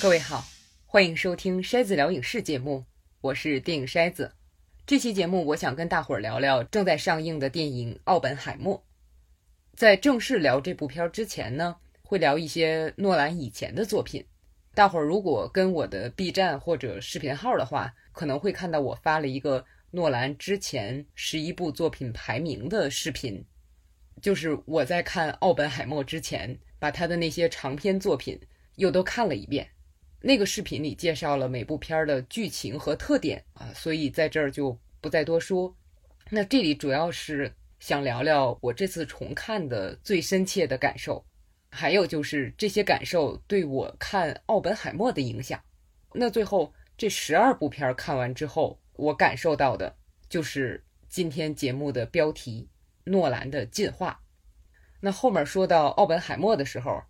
各位好，欢迎收听筛子聊影视节目，我是电影筛子。这期节目我想跟大伙儿聊聊正在上映的电影《奥本海默》。在正式聊这部片儿之前呢，会聊一些诺兰以前的作品。大伙儿如果跟我的 B 站或者视频号的话，可能会看到我发了一个诺兰之前十一部作品排名的视频，就是我在看《奥本海默》之前，把他的那些长篇作品又都看了一遍。那个视频里介绍了每部片儿的剧情和特点啊，所以在这儿就不再多说。那这里主要是想聊聊我这次重看的最深切的感受，还有就是这些感受对我看《奥本海默》的影响。那最后这十二部片儿看完之后，我感受到的就是今天节目的标题——诺兰的进化。那后面说到奥本海默的时候，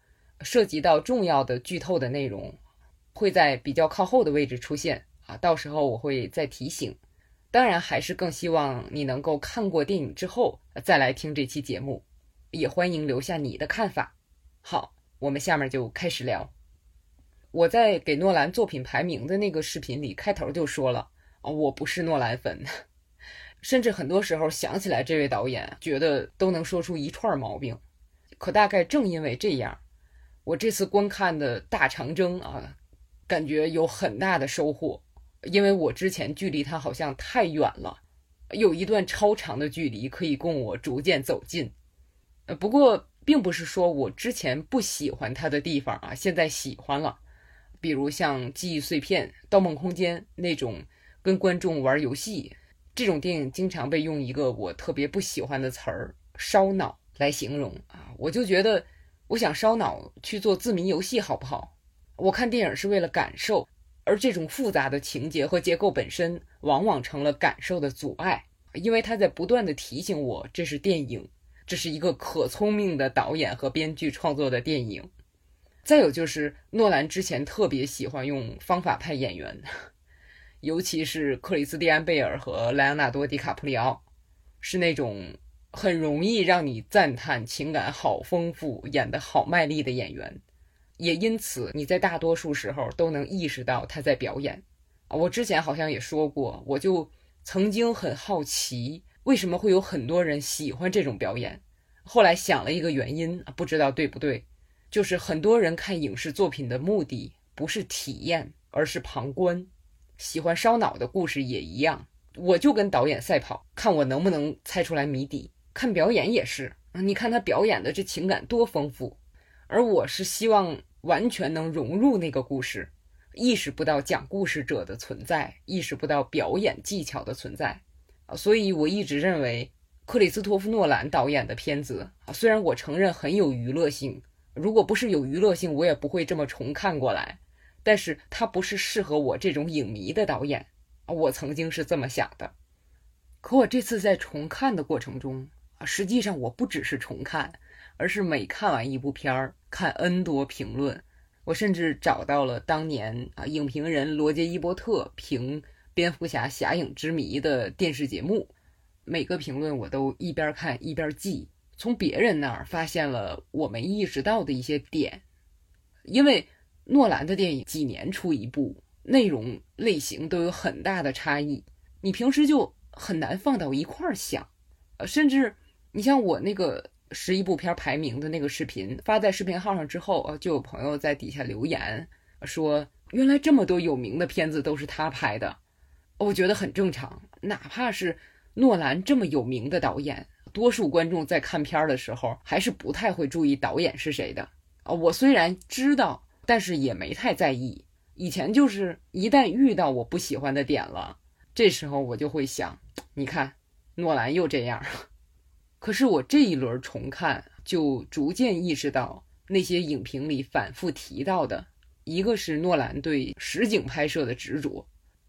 涉及到重要的剧透的内容。会在比较靠后的位置出现啊，到时候我会再提醒。当然，还是更希望你能够看过电影之后再来听这期节目，也欢迎留下你的看法。好，我们下面就开始聊。我在给诺兰作品排名的那个视频里开头就说了啊，我不是诺兰粉，甚至很多时候想起来这位导演，觉得都能说出一串毛病。可大概正因为这样，我这次观看的大长征啊。感觉有很大的收获，因为我之前距离他好像太远了，有一段超长的距离可以供我逐渐走近。呃，不过并不是说我之前不喜欢他的地方啊，现在喜欢了。比如像《记忆碎片》《盗梦空间》那种跟观众玩游戏这种电影，经常被用一个我特别不喜欢的词儿“烧脑”来形容啊，我就觉得我想烧脑去做字谜游戏，好不好？我看电影是为了感受，而这种复杂的情节和结构本身，往往成了感受的阻碍，因为他在不断的提醒我，这是电影，这是一个可聪明的导演和编剧创作的电影。再有就是诺兰之前特别喜欢用方法派演员，尤其是克里斯蒂安贝尔和莱昂纳多·迪卡普里奥，是那种很容易让你赞叹情感好丰富、演得好卖力的演员。也因此，你在大多数时候都能意识到他在表演。啊，我之前好像也说过，我就曾经很好奇，为什么会有很多人喜欢这种表演。后来想了一个原因，不知道对不对，就是很多人看影视作品的目的不是体验，而是旁观。喜欢烧脑的故事也一样，我就跟导演赛跑，看我能不能猜出来谜底。看表演也是，你看他表演的这情感多丰富，而我是希望。完全能融入那个故事，意识不到讲故事者的存在，意识不到表演技巧的存在啊！所以我一直认为，克里斯托夫·诺兰导演的片子啊，虽然我承认很有娱乐性，如果不是有娱乐性，我也不会这么重看过来。但是他不是适合我这种影迷的导演啊！我曾经是这么想的。可我这次在重看的过程中啊，实际上我不只是重看。而是每看完一部片儿，看 N 多评论，我甚至找到了当年啊影评人罗杰伊伯特评《蝙蝠侠：侠影之谜》的电视节目，每个评论我都一边看一边记，从别人那儿发现了我没意识到的一些点。因为诺兰的电影几年出一部，内容类型都有很大的差异，你平时就很难放到一块儿想，呃，甚至你像我那个。十一部片排名的那个视频发在视频号上之后，呃，就有朋友在底下留言说：“原来这么多有名的片子都是他拍的。”我觉得很正常，哪怕是诺兰这么有名的导演，多数观众在看片儿的时候还是不太会注意导演是谁的。啊，我虽然知道，但是也没太在意。以前就是一旦遇到我不喜欢的点了，这时候我就会想：你看，诺兰又这样。可是我这一轮重看，就逐渐意识到那些影评里反复提到的，一个是诺兰对实景拍摄的执着。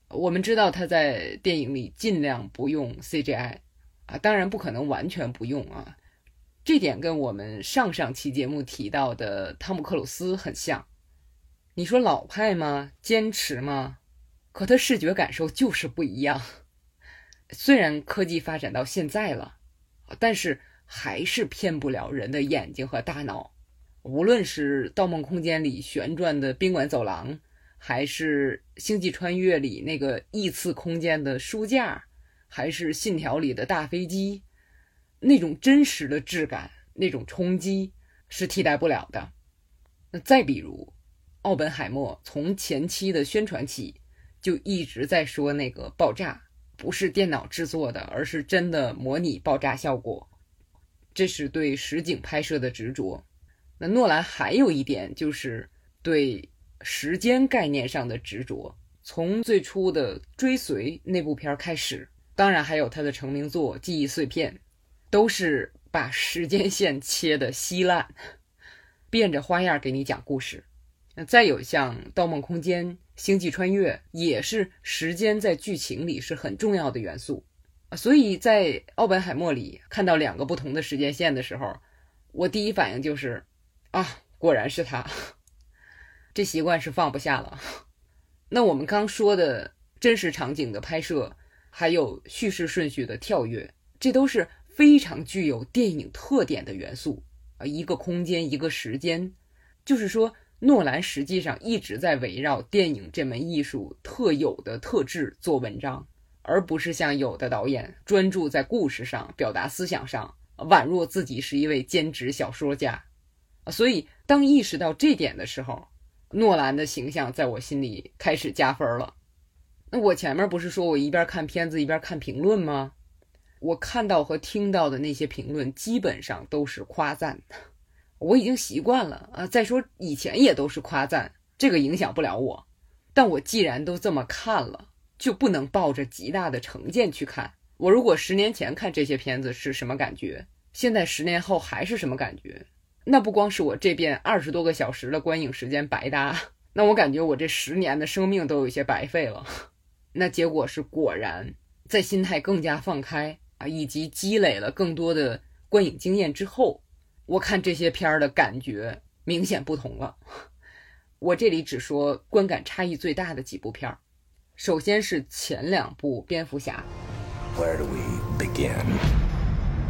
我们知道他在电影里尽量不用 CGI，啊，当然不可能完全不用啊。这点跟我们上上期节目提到的汤姆克鲁斯很像。你说老派吗？坚持吗？可他视觉感受就是不一样。虽然科技发展到现在了。但是还是骗不了人的眼睛和大脑。无论是《盗梦空间》里旋转的宾馆走廊，还是《星际穿越》里那个异次空间的书架，还是《信条》里的大飞机，那种真实的质感，那种冲击是替代不了的。那再比如，奥本海默从前期的宣传起就一直在说那个爆炸不是电脑制作的，而是真的模拟爆炸效果，这是对实景拍摄的执着。那诺兰还有一点就是对时间概念上的执着，从最初的《追随》那部片开始，当然还有他的成名作《记忆碎片》，都是把时间线切得稀烂，变着花样给你讲故事。那再有像《盗梦空间》《星际穿越》，也是时间在剧情里是很重要的元素。所以在奥本海默里看到两个不同的时间线的时候，我第一反应就是。啊，果然是他，这习惯是放不下了。那我们刚说的真实场景的拍摄，还有叙事顺序的跳跃，这都是非常具有电影特点的元素啊。一个空间，一个时间，就是说，诺兰实际上一直在围绕电影这门艺术特有的特质做文章，而不是像有的导演专注在故事上、表达思想上，宛若自己是一位兼职小说家。所以，当意识到这点的时候，诺兰的形象在我心里开始加分了。那我前面不是说我一边看片子一边看评论吗？我看到和听到的那些评论基本上都是夸赞，我已经习惯了啊。再说以前也都是夸赞，这个影响不了我。但我既然都这么看了，就不能抱着极大的成见去看。我如果十年前看这些片子是什么感觉，现在十年后还是什么感觉？那不光是我这边二十多个小时的观影时间白搭，那我感觉我这十年的生命都有些白费了。那结果是果然，在心态更加放开啊，以及积累了更多的观影经验之后，我看这些片儿的感觉明显不同了。我这里只说观感差异最大的几部片儿，首先是前两部蝙蝠侠。Where do we begin?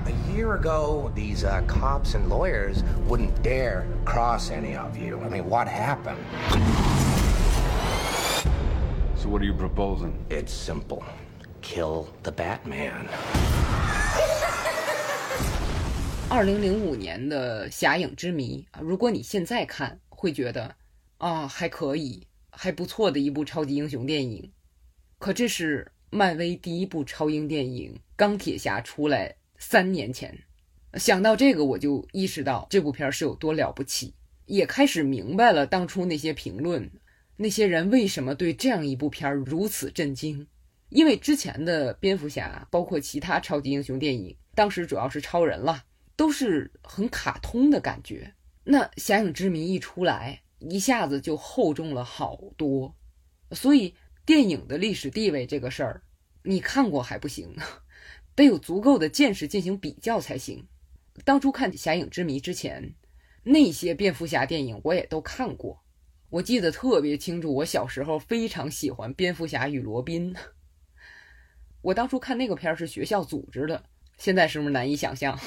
A year ago, these uh, cops and lawyers wouldn't dare cross any of you. I mean, what happened? So, what are you proposing? It's simple kill the Batman. 二零零五年的《侠影之谜》啊，如果你现在看，会觉得啊还可以，还不错的一部超级英雄电影。可这是漫威第一部超英电影《钢铁侠》出来。三年前，想到这个，我就意识到这部片是有多了不起，也开始明白了当初那些评论，那些人为什么对这样一部片如此震惊。因为之前的蝙蝠侠，包括其他超级英雄电影，当时主要是超人了，都是很卡通的感觉。那《侠影之谜》一出来，一下子就厚重了好多。所以，电影的历史地位这个事儿，你看过还不行。得有足够的见识进行比较才行。当初看《侠影之谜》之前，那些蝙蝠侠电影我也都看过。我记得特别清楚，我小时候非常喜欢《蝙蝠侠与罗宾》。我当初看那个片儿是学校组织的，现在是不是难以想象？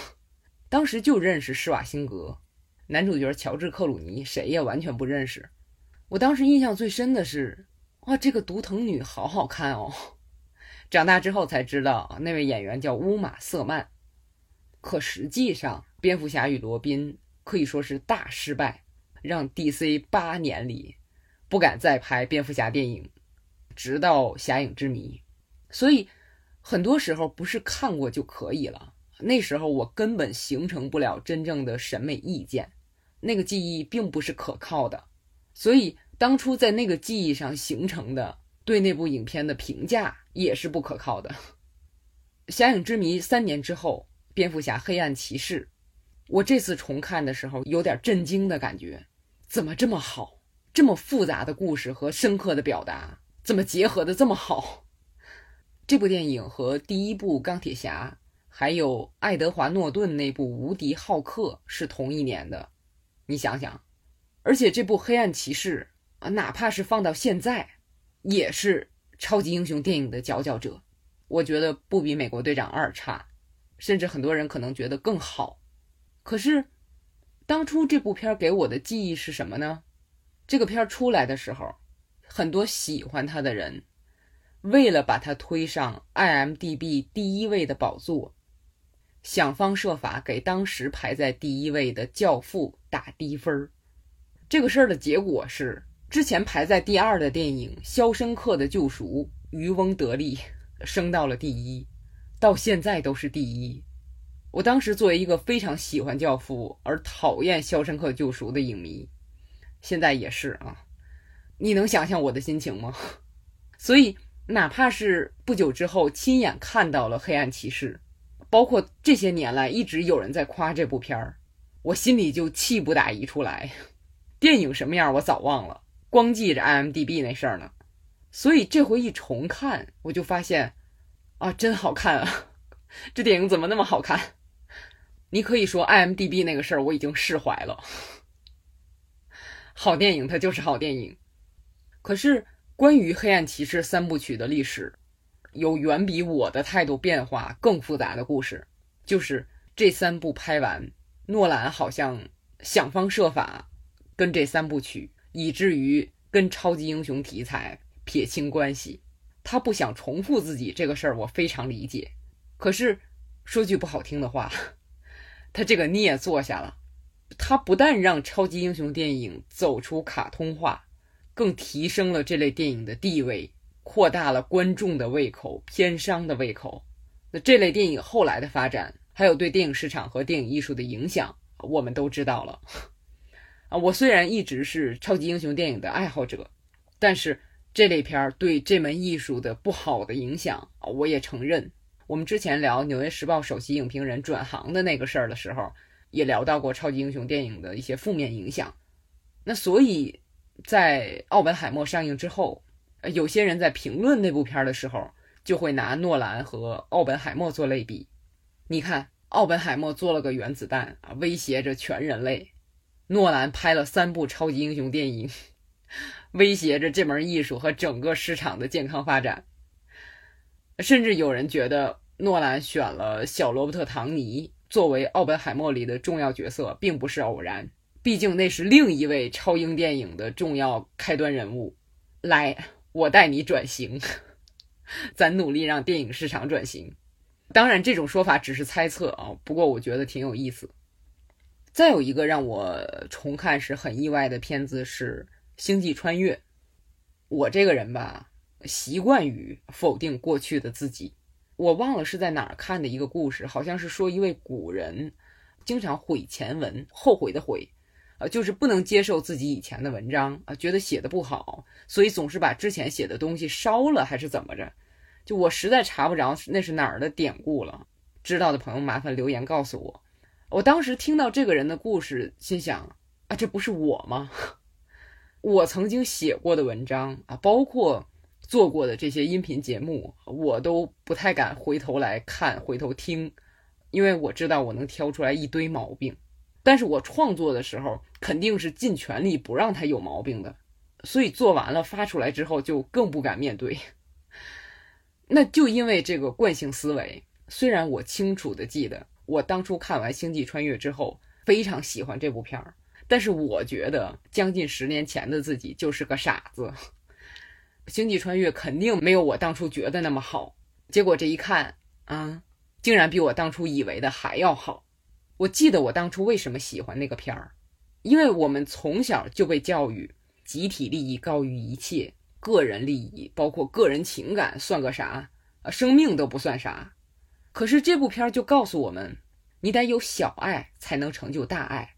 当时就认识施瓦辛格，男主角乔治克鲁尼谁也完全不认识。我当时印象最深的是，哇，这个独藤女好好看哦。长大之后才知道，那位演员叫乌玛·瑟曼。可实际上，《蝙蝠侠与罗宾》可以说是大失败，让 DC 八年里不敢再拍蝙蝠侠电影，直到《侠影之谜》。所以，很多时候不是看过就可以了。那时候我根本形成不了真正的审美意见，那个记忆并不是可靠的。所以，当初在那个记忆上形成的。对那部影片的评价也是不可靠的。《侠影之谜》三年之后，《蝙蝠侠：黑暗骑士》，我这次重看的时候有点震惊的感觉，怎么这么好？这么复杂的故事和深刻的表达，怎么结合的这么好？这部电影和第一部《钢铁侠》，还有爱德华·诺顿那部《无敌浩克》是同一年的，你想想。而且这部《黑暗骑士》啊，哪怕是放到现在。也是超级英雄电影的佼佼者，我觉得不比《美国队长二》差，甚至很多人可能觉得更好。可是，当初这部片给我的记忆是什么呢？这个片出来的时候，很多喜欢他的人，为了把他推上 IMDB 第一位的宝座，想方设法给当时排在第一位的《教父》打低分儿。这个事儿的结果是，之前排在第二的电影《肖申克的救赎》渔翁得利，升到了第一，到现在都是第一。我当时作为一个非常喜欢《教父》而讨厌《肖申克救赎》的影迷，现在也是啊。你能想象我的心情吗？所以，哪怕是不久之后亲眼看到了《黑暗骑士》，包括这些年来一直有人在夸这部片儿，我心里就气不打一处来。电影什么样我早忘了，光记着 IMDB 那事儿呢。所以这回一重看，我就发现，啊，真好看啊！这电影怎么那么好看？你可以说 IMDB 那个事儿我已经释怀了，好电影它就是好电影。可是关于《黑暗骑士》三部曲的历史，有远比我的态度变化更复杂的故事。就是这三部拍完，诺兰好像想方设法跟这三部曲，以至于跟超级英雄题材撇清关系。他不想重复自己这个事儿，我非常理解。可是说句不好听的话。他这个孽做下了，他不但让超级英雄电影走出卡通化，更提升了这类电影的地位，扩大了观众的胃口、片商的胃口。那这类电影后来的发展，还有对电影市场和电影艺术的影响，我们都知道了。啊，我虽然一直是超级英雄电影的爱好者，但是这类片儿对这门艺术的不好的影响，我也承认。我们之前聊《纽约时报》首席影评人转行的那个事儿的时候，也聊到过超级英雄电影的一些负面影响。那所以，在《奥本海默》上映之后，有些人在评论那部片的时候，就会拿诺兰和奥本海默做类比。你看，奥本海默做了个原子弹啊，威胁着全人类；诺兰拍了三部超级英雄电影，威胁着这门艺术和整个市场的健康发展。甚至有人觉得诺兰选了小罗伯特·唐尼作为奥本海默里的重要角色，并不是偶然。毕竟那是另一位超英电影的重要开端人物。来，我带你转型，咱努力让电影市场转型。当然，这种说法只是猜测啊，不过我觉得挺有意思。再有一个让我重看时很意外的片子是《星际穿越》。我这个人吧。习惯于否定过去的自己，我忘了是在哪儿看的一个故事，好像是说一位古人经常悔前文，后悔的悔，呃，就是不能接受自己以前的文章啊，觉得写的不好，所以总是把之前写的东西烧了，还是怎么着？就我实在查不着那是哪儿的典故了，知道的朋友麻烦留言告诉我。我当时听到这个人的故事，心想啊，这不是我吗？我曾经写过的文章啊，包括。做过的这些音频节目，我都不太敢回头来看、回头听，因为我知道我能挑出来一堆毛病。但是我创作的时候肯定是尽全力不让它有毛病的，所以做完了发出来之后就更不敢面对。那就因为这个惯性思维，虽然我清楚的记得我当初看完《星际穿越》之后非常喜欢这部片儿，但是我觉得将近十年前的自己就是个傻子。星际穿越肯定没有我当初觉得那么好，结果这一看啊，竟然比我当初以为的还要好。我记得我当初为什么喜欢那个片儿，因为我们从小就被教育集体利益高于一切，个人利益包括个人情感算个啥啊，生命都不算啥。可是这部片儿就告诉我们，你得有小爱才能成就大爱，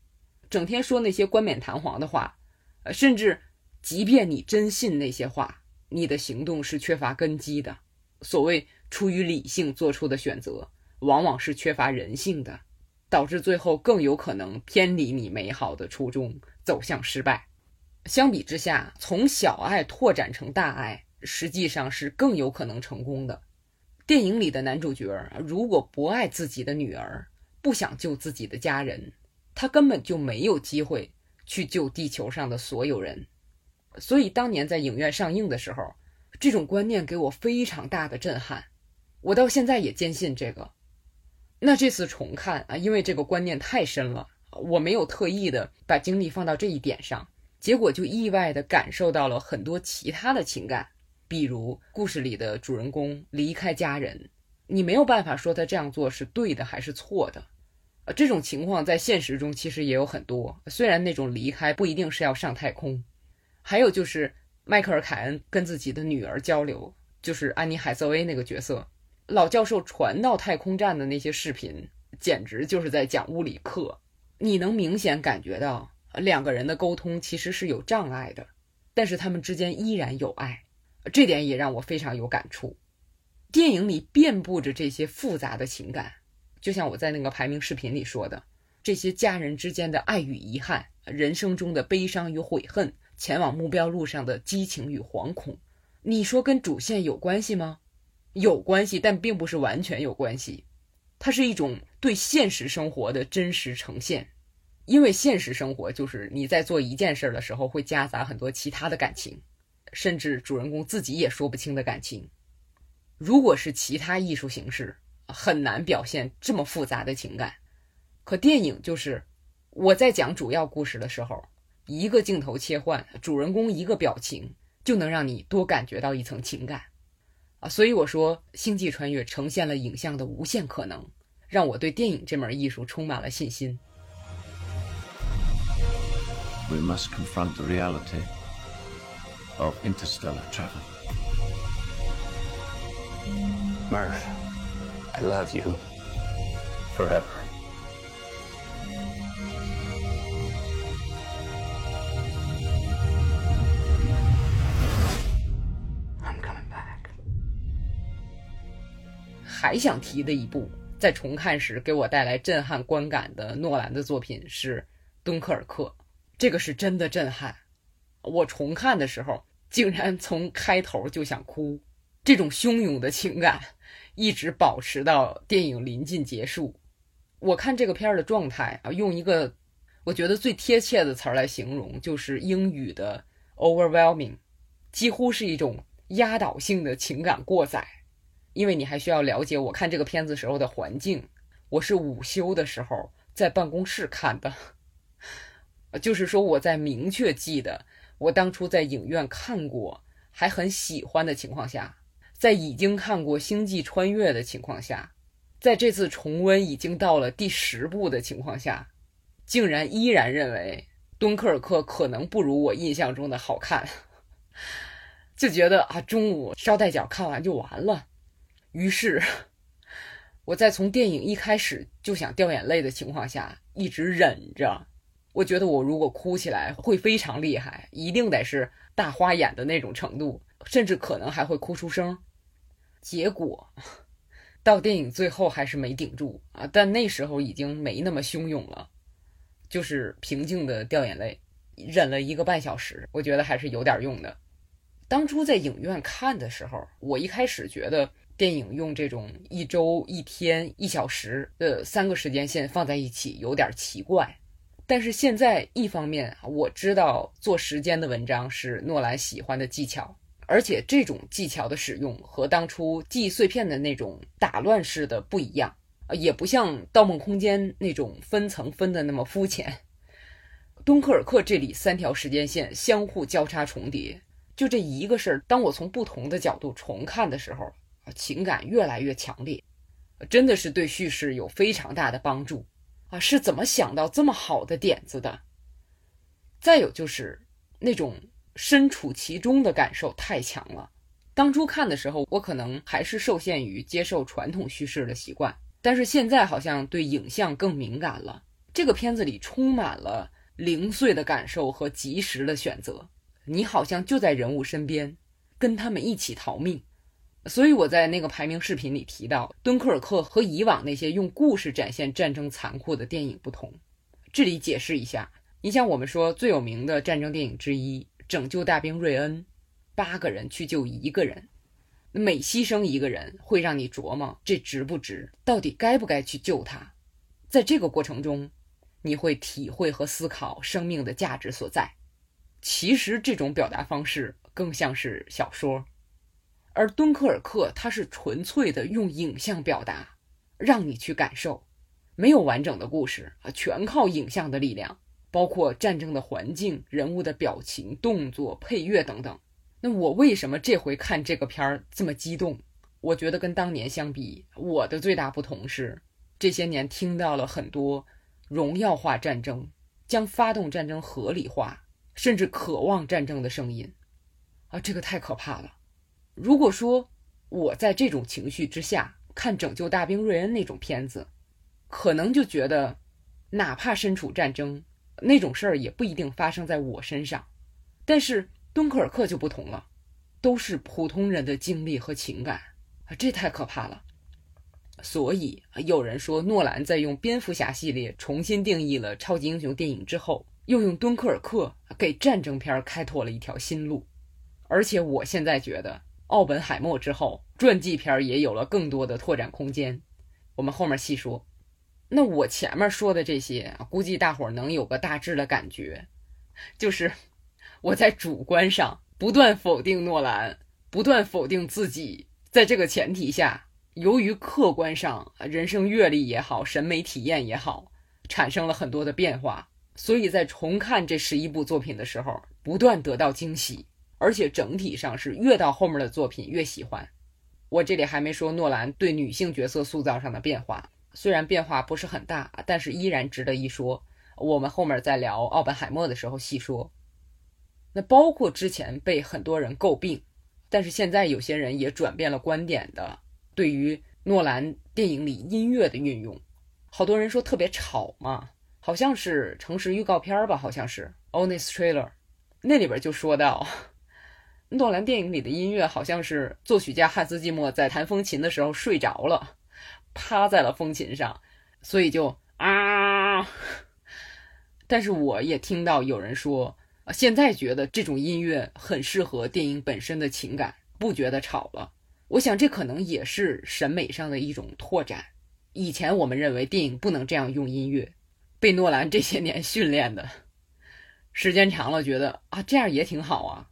整天说那些冠冕堂皇的话，呃，甚至即便你真信那些话。你的行动是缺乏根基的，所谓出于理性做出的选择，往往是缺乏人性的，导致最后更有可能偏离你美好的初衷，走向失败。相比之下，从小爱拓展成大爱，实际上是更有可能成功的。电影里的男主角如果不爱自己的女儿，不想救自己的家人，他根本就没有机会去救地球上的所有人。所以当年在影院上映的时候，这种观念给我非常大的震撼，我到现在也坚信这个。那这次重看啊，因为这个观念太深了，我没有特意的把精力放到这一点上，结果就意外地感受到了很多其他的情感，比如故事里的主人公离开家人，你没有办法说他这样做是对的还是错的。呃，这种情况在现实中其实也有很多，虽然那种离开不一定是要上太空。还有就是迈克尔·凯恩跟自己的女儿交流，就是安妮·海瑟薇那个角色，老教授传到太空站的那些视频，简直就是在讲物理课。你能明显感觉到两个人的沟通其实是有障碍的，但是他们之间依然有爱，这点也让我非常有感触。电影里遍布着这些复杂的情感。就像我在那个排名视频里说的，这些家人之间的爱与遗憾，人生中的悲伤与悔恨，前往目标路上的激情与惶恐，你说跟主线有关系吗？有关系，但并不是完全有关系。它是一种对现实生活的真实呈现，因为现实生活就是你在做一件事的时候会夹杂很多其他的感情，甚至主人公自己也说不清的感情。如果是其他艺术形式。很难表现这么复杂的情感，可电影就是我在讲主要故事的时候，一个镜头切换，主人公一个表情，就能让你多感觉到一层情感啊！所以我说，《星际穿越》呈现了影像的无限可能，让我对电影这门艺术充满了信心。We must confront the reality of interstellar travel. Murph. I love you forever. 还想提的一部，在重看时给我带来震撼观感的诺兰的作品是《敦刻尔克》，这个是真的震撼。我重看的时候，竟然从开头就想哭，这种汹涌的情感。一直保持到电影临近结束。我看这个片儿的状态啊，用一个我觉得最贴切的词儿来形容，就是英语的 overwhelming，几乎是一种压倒性的情感过载。因为你还需要了解我看这个片子时候的环境，我是午休的时候在办公室看的，就是说我在明确记得我当初在影院看过，还很喜欢的情况下。在已经看过《星际穿越》的情况下，在这次重温已经到了第十部的情况下，竟然依然认为《敦刻尔克》可能不如我印象中的好看，就觉得啊，中午捎带脚看完就完了。于是，我在从电影一开始就想掉眼泪的情况下，一直忍着。我觉得我如果哭起来会非常厉害，一定得是大花眼的那种程度，甚至可能还会哭出声。结果到电影最后还是没顶住啊！但那时候已经没那么汹涌了，就是平静的掉眼泪，忍了一个半小时，我觉得还是有点用的。当初在影院看的时候，我一开始觉得电影用这种一周、一天、一小时的三个时间线放在一起有点奇怪，但是现在一方面我知道做时间的文章是诺兰喜欢的技巧。而且这种技巧的使用和当初记忆碎片的那种打乱式的不一样，也不像《盗梦空间》那种分层分的那么肤浅。敦刻尔克这里三条时间线相互交叉重叠，就这一个事儿，当我从不同的角度重看的时候，情感越来越强烈，真的是对叙事有非常大的帮助啊！是怎么想到这么好的点子的？再有就是那种。身处其中的感受太强了。当初看的时候，我可能还是受限于接受传统叙事的习惯，但是现在好像对影像更敏感了。这个片子里充满了零碎的感受和及时的选择，你好像就在人物身边，跟他们一起逃命。所以我在那个排名视频里提到，《敦刻尔克》和以往那些用故事展现战争残酷的电影不同。这里解释一下，你像我们说最有名的战争电影之一。拯救大兵瑞恩，八个人去救一个人，每牺牲一个人，会让你琢磨这值不值，到底该不该去救他。在这个过程中，你会体会和思考生命的价值所在。其实这种表达方式更像是小说，而敦刻尔克它是纯粹的用影像表达，让你去感受，没有完整的故事啊，全靠影像的力量。包括战争的环境、人物的表情、动作、配乐等等。那我为什么这回看这个片儿这么激动？我觉得跟当年相比，我的最大不同是，这些年听到了很多荣耀化战争、将发动战争合理化，甚至渴望战争的声音。啊，这个太可怕了！如果说我在这种情绪之下看《拯救大兵瑞恩》那种片子，可能就觉得，哪怕身处战争，那种事儿也不一定发生在我身上。但是敦刻尔克就不同了，都是普通人的经历和情感啊，这太可怕了。所以有人说，诺兰在用蝙蝠侠系列重新定义了超级英雄电影之后，又用敦刻尔克给战争片开拓了一条新路。而且我现在觉得，奥本海默之后，传记片也有了更多的拓展空间。我们后面细说。那我前面说的这些，估计大伙儿能有个大致的感觉，就是 我在主观上不断否定诺兰，不断否定自己。在这个前提下，由于客观上人生阅历也好，审美体验也好，产生了很多的变化，所以在重看这十一部作品的时候，不断得到惊喜。而且整体上是越到后面的作品越喜欢。我这里还没说诺兰对女性角色塑造上的变化，虽然变化不是很大，但是依然值得一说。我们后面在聊奥本海默的时候细说。那包括之前被很多人诟病，但是现在有些人也转变了观点的，对于诺兰电影里音乐的运用，好多人说特别吵嘛，好像是诚实预告片吧，好像是 Honest Trailer，那里边就说到。诺兰电影里的音乐好像是作曲家汉斯季默在弹风琴的时候睡着了，趴在了风琴上，所以就啊。但是我也听到有人说，现在觉得这种音乐很适合电影本身的情感，不觉得吵了。我想这可能也是审美上的一种拓展。以前我们认为电影不能这样用音乐，被诺兰这些年训练的，时间长了觉得啊这样也挺好啊。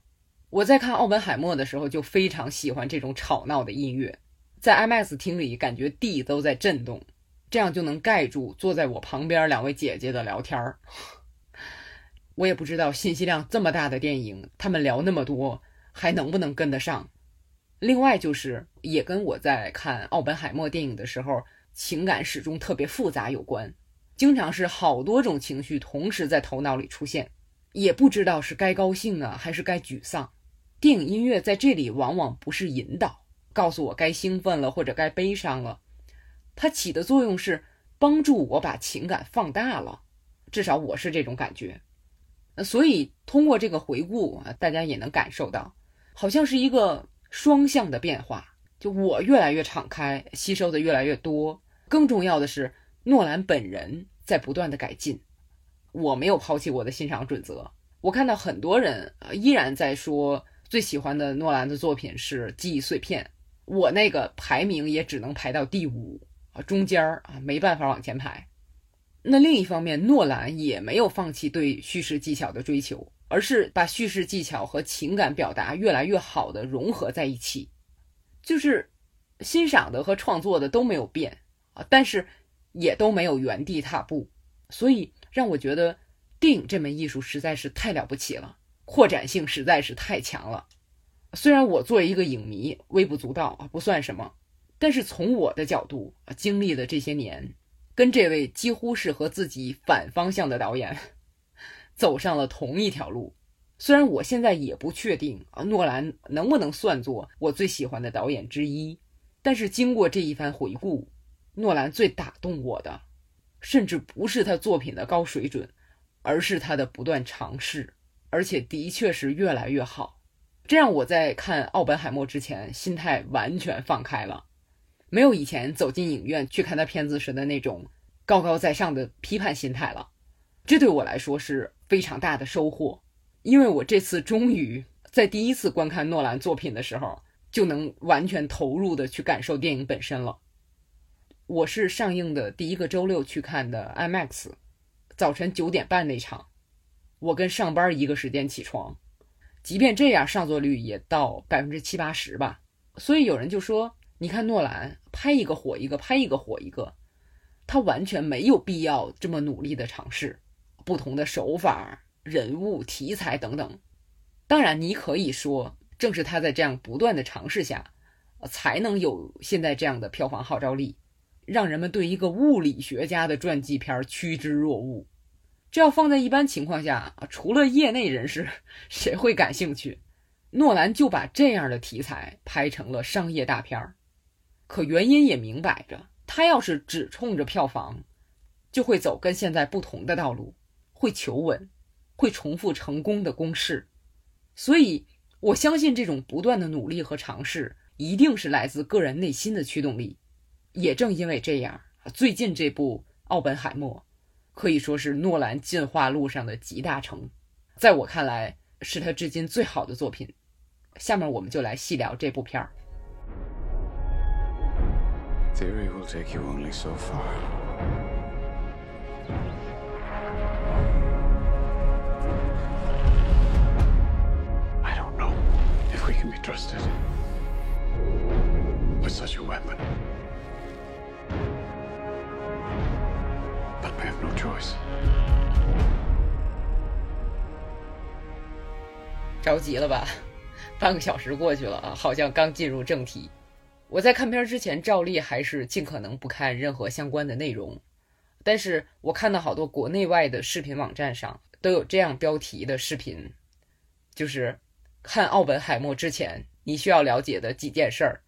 我在看《奥本海默》的时候，就非常喜欢这种吵闹的音乐，在 IMAX 厅里感觉地都在震动，这样就能盖住坐在我旁边两位姐姐的聊天儿。我也不知道信息量这么大的电影，他们聊那么多，还能不能跟得上？另外就是，也跟我在看《奥本海默》电影的时候，情感始终特别复杂有关，经常是好多种情绪同时在头脑里出现，也不知道是该高兴啊，还是该沮丧。电影音乐在这里往往不是引导，告诉我该兴奋了或者该悲伤了，它起的作用是帮助我把情感放大了，至少我是这种感觉。所以通过这个回顾啊，大家也能感受到，好像是一个双向的变化。就我越来越敞开，吸收的越来越多，更重要的是诺兰本人在不断的改进。我没有抛弃我的欣赏准则，我看到很多人依然在说。最喜欢的诺兰的作品是《记忆碎片》，我那个排名也只能排到第五啊，中间儿啊，没办法往前排。那另一方面，诺兰也没有放弃对叙事技巧的追求，而是把叙事技巧和情感表达越来越好的融合在一起，就是欣赏的和创作的都没有变啊，但是也都没有原地踏步，所以让我觉得电影这门艺术实在是太了不起了。扩展性实在是太强了，虽然我作为一个影迷微不足道啊，不算什么，但是从我的角度啊，经历了这些年，跟这位几乎是和自己反方向的导演 走上了同一条路。虽然我现在也不确定啊，诺兰能不能算作我最喜欢的导演之一，但是经过这一番回顾，诺兰最打动我的，甚至不是他作品的高水准，而是他的不断尝试。而且的确是越来越好，这让我在看《奥本海默》之前心态完全放开了，没有以前走进影院去看他片子时的那种高高在上的批判心态了。这对我来说是非常大的收获，因为我这次终于在第一次观看诺兰作品的时候就能完全投入的去感受电影本身了。我是上映的第一个周六去看的 IMAX，早晨九点半那场。我跟上班一个时间起床，即便这样，上座率也到百分之七八十吧。所以有人就说：“你看诺兰拍一个火一个，拍一个火一个，他完全没有必要这么努力的尝试。不同的手法、人物、题材等等。当然，你可以说，正是他在这样不断的尝试下，才能有现在这样的票房号召力，让人们对一个物理学家的传记片趋之若鹜。这要放在一般情况下，除了业内人士，谁会感兴趣？诺兰就把这样的题材拍成了商业大片儿。可原因也明摆着，他要是只冲着票房，就会走跟现在不同的道路，会求稳，会重复成功的公式。所以，我相信这种不断的努力和尝试，一定是来自个人内心的驱动力。也正因为这样，最近这部《奥本海默》可以说是诺兰进化路上的集大成，在我看来是他至今最好的作品。下面我们就来细聊这部片儿。Theory will take you only so far. I don't know if we can be trusted with such a weapon. Have no choice. 着急了吧？半个小时过去了啊，好像刚进入正题。我在看片之前，照例还是尽可能不看任何相关的内容。但是我看到好多国内外的视频网站上都有这样标题的视频，就是看《奥本海默》之前你需要了解的几件事儿。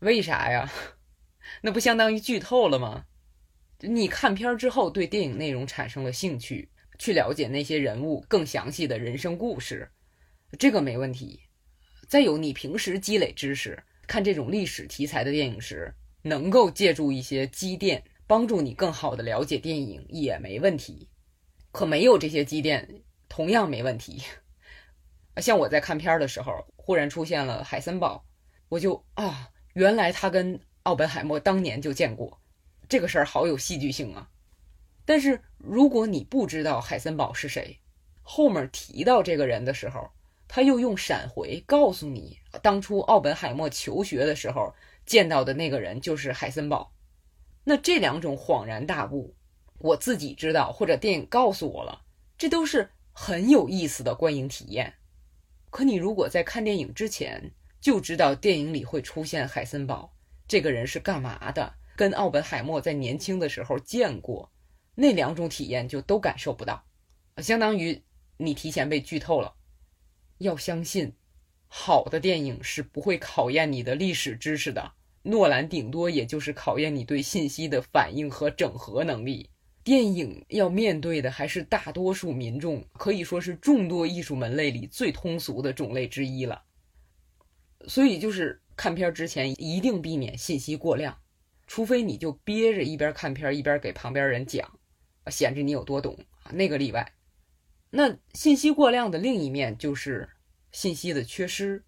为啥呀？那不相当于剧透了吗？你看片之后对电影内容产生了兴趣，去了解那些人物更详细的人生故事，这个没问题。再有，你平时积累知识。看这种历史题材的电影时，能够借助一些积淀，帮助你更好的了解电影也没问题。可没有这些积淀，同样没问题。像我在看片儿的时候，忽然出现了海森堡，我就啊，原来他跟奥本海默当年就见过，这个事儿好有戏剧性啊。但是如果你不知道海森堡是谁，后面提到这个人的时候，他又用闪回告诉你，当初奥本海默求学的时候见到的那个人就是海森堡。那这两种恍然大悟，我自己知道或者电影告诉我了，这都是很有意思的观影体验。可你如果在看电影之前就知道电影里会出现海森堡这个人是干嘛的，跟奥本海默在年轻的时候见过，那两种体验就都感受不到，相当于你提前被剧透了。要相信，好的电影是不会考验你的历史知识的。诺兰顶多也就是考验你对信息的反应和整合能力。电影要面对的还是大多数民众，可以说是众多艺术门类里最通俗的种类之一了。所以，就是看片之前一定避免信息过量，除非你就憋着一边看片一边给旁边人讲，显着你有多懂啊，那个例外。那信息过量的另一面就是信息的缺失。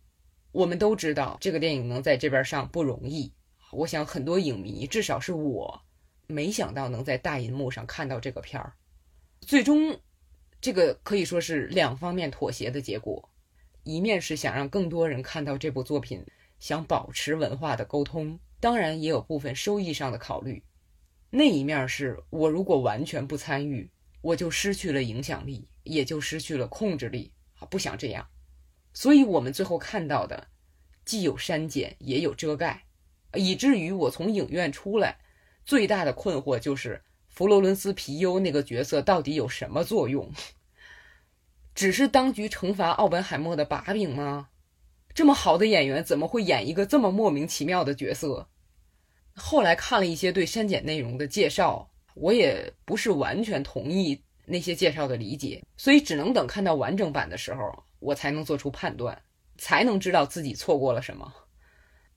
我们都知道这个电影能在这边上不容易。我想很多影迷，至少是我，没想到能在大银幕上看到这个片儿。最终，这个可以说是两方面妥协的结果：一面是想让更多人看到这部作品，想保持文化的沟通；当然也有部分收益上的考虑。那一面是我如果完全不参与，我就失去了影响力。也就失去了控制力啊！不想这样，所以我们最后看到的既有删减，也有遮盖，以至于我从影院出来，最大的困惑就是弗罗伦斯皮尤那个角色到底有什么作用？只是当局惩罚奥本海默的把柄吗？这么好的演员怎么会演一个这么莫名其妙的角色？后来看了一些对删减内容的介绍，我也不是完全同意。那些介绍的理解，所以只能等看到完整版的时候，我才能做出判断，才能知道自己错过了什么。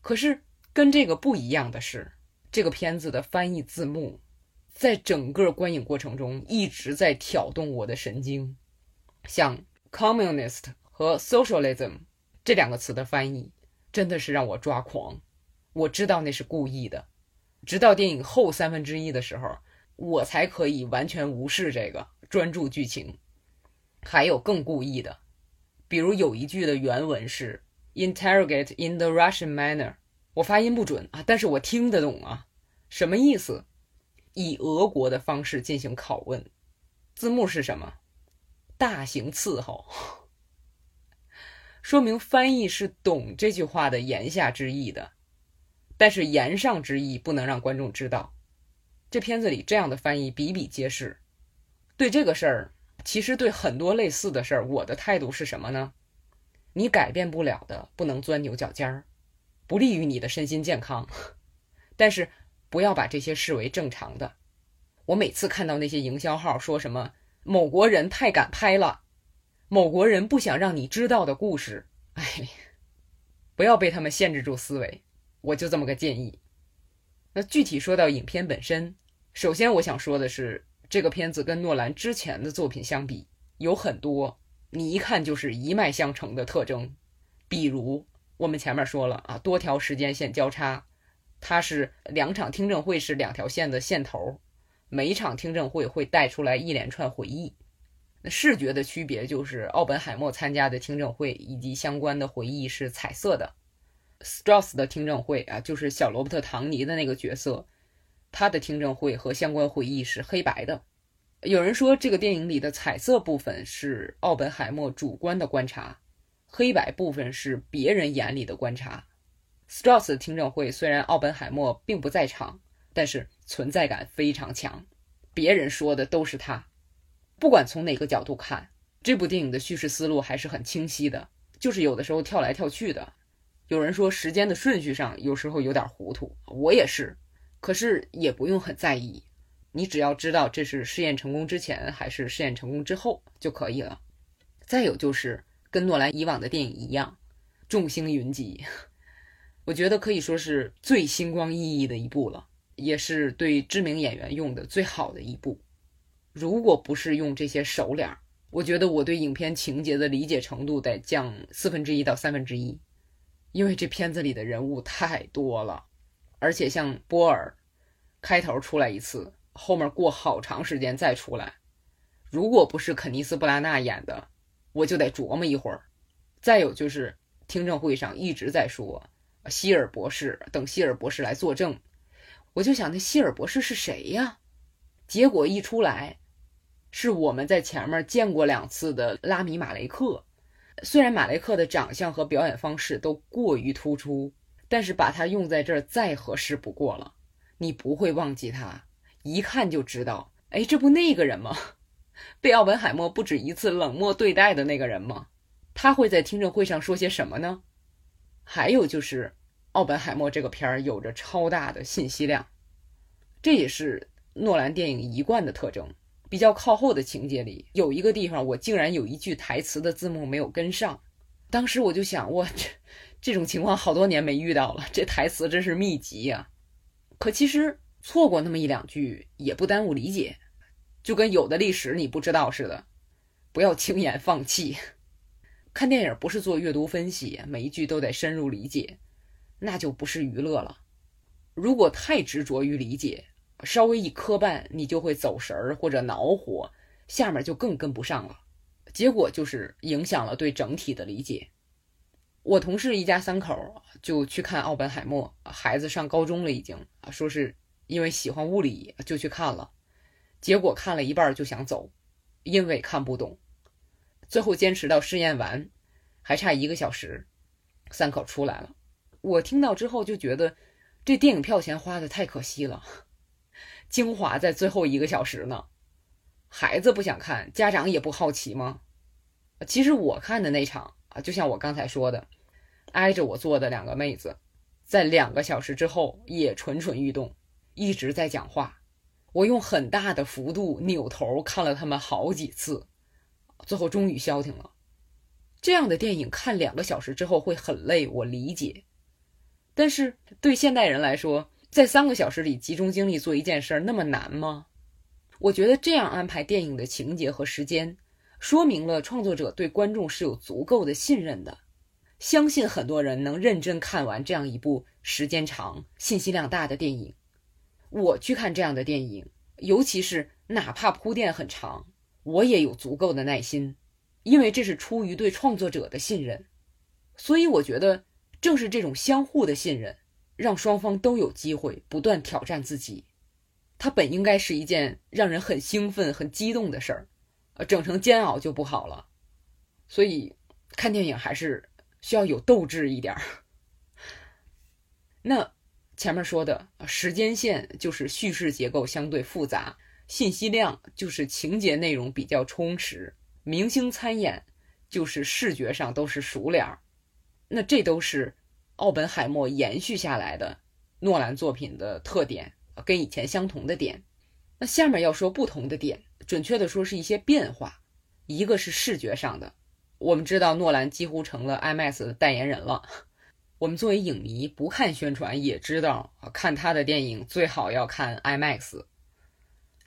可是跟这个不一样的是，这个片子的翻译字幕，在整个观影过程中一直在挑动我的神经。像 communist 和 socialism 这两个词的翻译，真的是让我抓狂。我知道那是故意的，直到电影后三分之一的时候，我才可以完全无视这个。专注剧情，还有更故意的，比如有一句的原文是 “interrogate in the Russian manner”，我发音不准啊，但是我听得懂啊，什么意思？以俄国的方式进行拷问。字幕是什么？大型伺候，说明翻译是懂这句话的言下之意的，但是言上之意不能让观众知道。这片子里这样的翻译比比皆是。对这个事儿，其实对很多类似的事儿，我的态度是什么呢？你改变不了的，不能钻牛角尖儿，不利于你的身心健康。但是不要把这些视为正常的。我每次看到那些营销号说什么某国人太敢拍了，某国人不想让你知道的故事，哎，不要被他们限制住思维。我就这么个建议。那具体说到影片本身，首先我想说的是，这个片子跟诺兰之前的作品相比，有很多。你一看就是一脉相承的特征，比如我们前面说了啊，多条时间线交叉，它是两场听证会是两条线的线头，每一场听证会会带出来一连串回忆。那视觉的区别就是奥本海默参加的听证会以及相关的回忆是彩色的，Strauss 的听证会啊，就是小罗伯特·唐尼的那个角色，他的听证会和相关回忆是黑白的。有人说，这个电影里的彩色部分是奥本海默主观的观察，黑白部分是别人眼里的观察。Strauss 的听证会虽然奥本海默并不在场，但是存在感非常强，别人说的都是他。不管从哪个角度看，这部电影的叙事思路还是很清晰的，就是有的时候跳来跳去的。有人说时间的顺序上有时候有点糊涂，我也是，可是也不用很在意。你只要知道这是试验成功之前还是试验成功之后就可以了。再有就是跟诺兰以往的电影一样，众星云集，我觉得可以说是最星光熠熠的一部了，也是对知名演员用的最好的一部。如果不是用这些熟脸，我觉得我对影片情节的理解程度得降四分之一到三分之一，因为这片子里的人物太多了，而且像波尔，开头出来一次。后面过好长时间再出来，如果不是肯尼斯·布拉纳演的，我就得琢磨一会儿。再有就是听证会上一直在说希尔博士，等希尔博士来作证，我就想那希尔博士是谁呀？结果一出来，是我们在前面见过两次的拉米·马雷克。虽然马雷克的长相和表演方式都过于突出，但是把他用在这儿再合适不过了。你不会忘记他。一看就知道，哎，这不那个人吗？被奥本海默不止一次冷漠对待的那个人吗？他会在听证会上说些什么呢？还有就是，奥本海默这个片儿有着超大的信息量，这也是诺兰电影一贯的特征。比较靠后的情节里，有一个地方我竟然有一句台词的字幕没有跟上，当时我就想，我这这种情况好多年没遇到了，这台词真是秘籍呀。可其实。错过那么一两句也不耽误理解，就跟有的历史你不知道似的，不要轻言放弃。看电影不是做阅读分析，每一句都得深入理解，那就不是娱乐了。如果太执着于理解，稍微一磕绊，你就会走神儿或者恼火，下面就更跟不上了，结果就是影响了对整体的理解。我同事一家三口就去看《奥本海默》，孩子上高中了已经啊，说是。因为喜欢物理，就去看了，结果看了一半就想走，因为看不懂。最后坚持到试验完，还差一个小时，三口出来了。我听到之后就觉得，这电影票钱花的太可惜了，精华在最后一个小时呢。孩子不想看，家长也不好奇吗？其实我看的那场啊，就像我刚才说的，挨着我坐的两个妹子，在两个小时之后也蠢蠢欲动。一直在讲话，我用很大的幅度扭头看了他们好几次，最后终于消停了。这样的电影看两个小时之后会很累，我理解。但是对现代人来说，在三个小时里集中精力做一件事儿那么难吗？我觉得这样安排电影的情节和时间，说明了创作者对观众是有足够的信任的，相信很多人能认真看完这样一部时间长、信息量大的电影。我去看这样的电影，尤其是哪怕铺垫很长，我也有足够的耐心，因为这是出于对创作者的信任。所以我觉得，正是这种相互的信任，让双方都有机会不断挑战自己。它本应该是一件让人很兴奋、很激动的事儿，呃，整成煎熬就不好了。所以看电影还是需要有斗志一点儿。那前面说的时间线就是叙事结构相对复杂，信息量就是情节内容比较充实，明星参演就是视觉上都是熟脸儿。那这都是奥本海默延续下来的诺兰作品的特点，跟以前相同的点。那下面要说不同的点，准确的说是一些变化。一个是视觉上的，我们知道诺兰几乎成了 IMAX 的代言人了。我们作为影迷，不看宣传也知道，看他的电影最好要看 IMAX。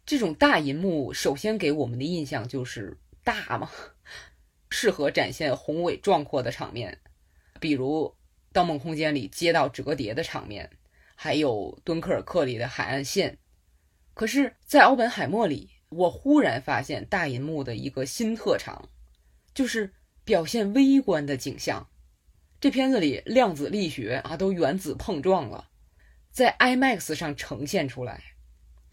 这种大银幕，首先给我们的印象就是大嘛，适合展现宏伟壮阔的场面。比如《盗梦空间》里街道折叠的场面，还有《敦刻尔克》里的海岸线。可是，在《奥本海默》里，我忽然发现大银幕的一个新特长，就是表现微观的景象。这片子里量子力学啊，都原子碰撞了，在 IMAX 上呈现出来，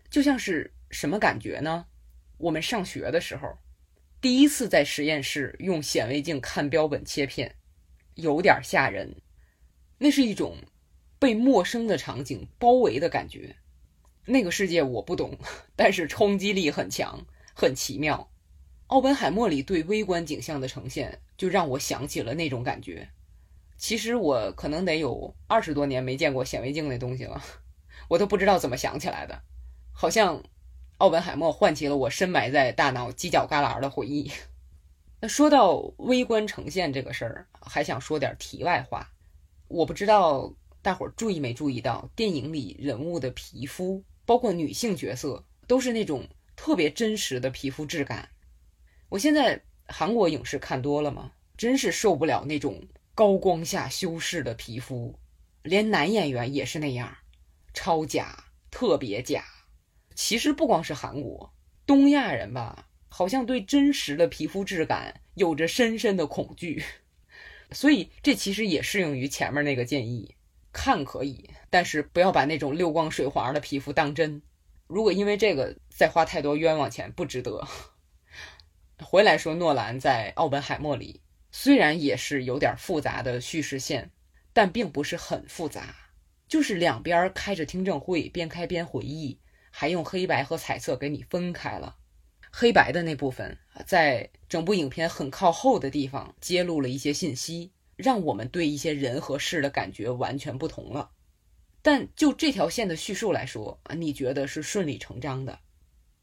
就像是什么感觉呢？我们上学的时候，第一次在实验室用显微镜看标本切片。有点吓人，那是一种被陌生的场景包围的感觉。那个世界我不懂，但是冲击力很强，很奇妙。奥本海默里对微观景象的呈现，就让我想起了那种感觉。其实我可能得有二十多年没见过显微镜那东西了，我都不知道怎么想起来的。好像奥本海默唤起了我深埋在大脑犄角旮旯的回忆。那说到微观呈现这个事儿，还想说点题外话。我不知道大伙儿注意没注意到，电影里人物的皮肤，包括女性角色，都是那种特别真实的皮肤质感。我现在韩国影视看多了嘛，真是受不了那种高光下修饰的皮肤，连男演员也是那样，超假，特别假。其实不光是韩国，东亚人吧。好像对真实的皮肤质感有着深深的恐惧，所以这其实也适用于前面那个建议：看可以，但是不要把那种溜光水滑的皮肤当真。如果因为这个再花太多冤枉钱，不值得。回来说，诺兰在《奥本海默》里虽然也是有点复杂的叙事线，但并不是很复杂，就是两边开着听证会，边开边回忆，还用黑白和彩色给你分开了。黑白的那部分，在整部影片很靠后的地方揭露了一些信息，让我们对一些人和事的感觉完全不同了。但就这条线的叙述来说，你觉得是顺理成章的。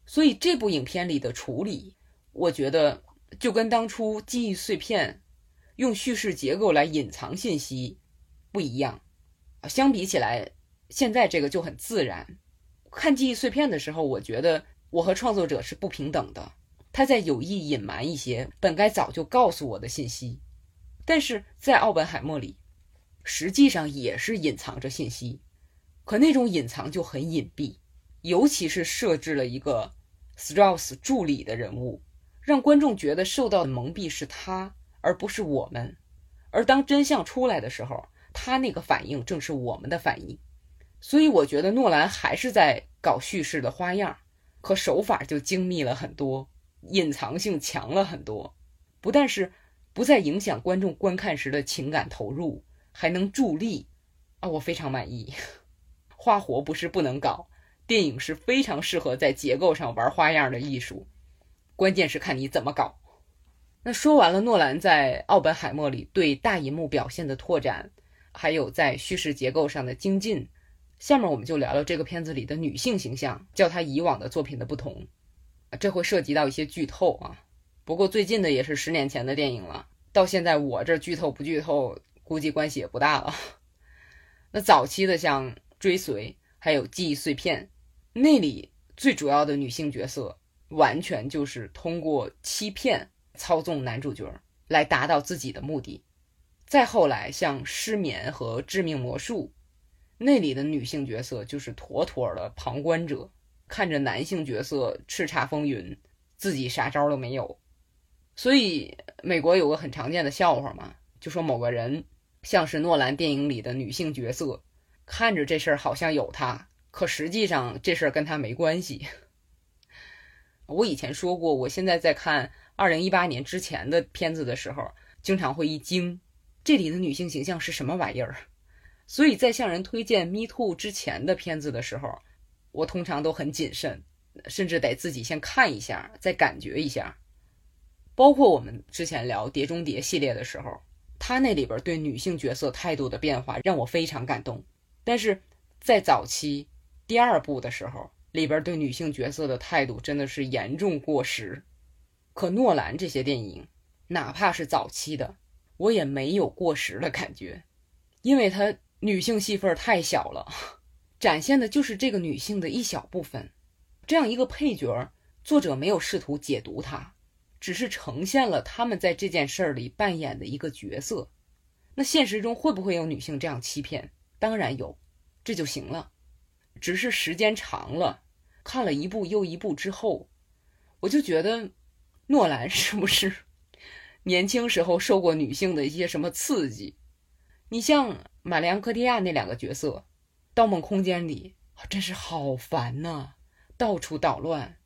所以这部影片里的处理，我觉得就跟当初记忆碎片用叙事结构来隐藏信息不一样。相比起来，现在这个就很自然。看记忆碎片的时候，我觉得。我和创作者是不平等的，他在有意隐瞒一些本该早就告诉我的信息，但是在奥本海默里，实际上也是隐藏着信息，可那种隐藏就很隐蔽，尤其是设置了一个 Strauss 助理的人物，让观众觉得受到的蒙蔽是他，而不是我们，而当真相出来的时候，他那个反应正是我们的反应，所以我觉得诺兰还是在搞叙事的花样。可手法就精密了很多，隐藏性强了很多，不但是不再影响观众观看时的情感投入，还能助力啊！我非常满意。花活不是不能搞，电影是非常适合在结构上玩花样的艺术，关键是看你怎么搞。那说完了诺兰在《奥本海默》里对大银幕表现的拓展，还有在叙事结构上的精进。下面我们就聊聊这个片子里的女性形象，较她以往的作品的不同。这会涉及到一些剧透啊。不过最近的也是十年前的电影了，到现在我这剧透不剧透，估计关系也不大了。那早期的像《追随》还有《记忆碎片》，那里最主要的女性角色，完全就是通过欺骗操纵男主角来达到自己的目的。再后来像《失眠》和《致命魔术》。那里的女性角色就是妥妥的旁观者，看着男性角色叱咤风云，自己啥招都没有。所以美国有个很常见的笑话嘛，就说某个人像是诺兰电影里的女性角色，看着这事儿好像有他，可实际上这事儿跟他没关系。我以前说过，我现在在看二零一八年之前的片子的时候，经常会一惊，这里的女性形象是什么玩意儿？所以在向人推荐《Me Too》之前的片子的时候，我通常都很谨慎，甚至得自己先看一下，再感觉一下。包括我们之前聊《碟中谍》系列的时候，他那里边对女性角色态度的变化让我非常感动。但是在早期第二部的时候，里边对女性角色的态度真的是严重过时。可诺兰这些电影，哪怕是早期的，我也没有过时的感觉，因为他女性戏份太小了，展现的就是这个女性的一小部分。这样一个配角，作者没有试图解读她。只是呈现了他们在这件事儿里扮演的一个角色。那现实中会不会有女性这样欺骗？当然有，这就行了。只是时间长了，看了一部又一部之后，我就觉得，诺兰是不是 年轻时候受过女性的一些什么刺激？你像玛丽昂科蒂亚那两个角色，《盗梦空间》里真是好烦呐，到处捣乱。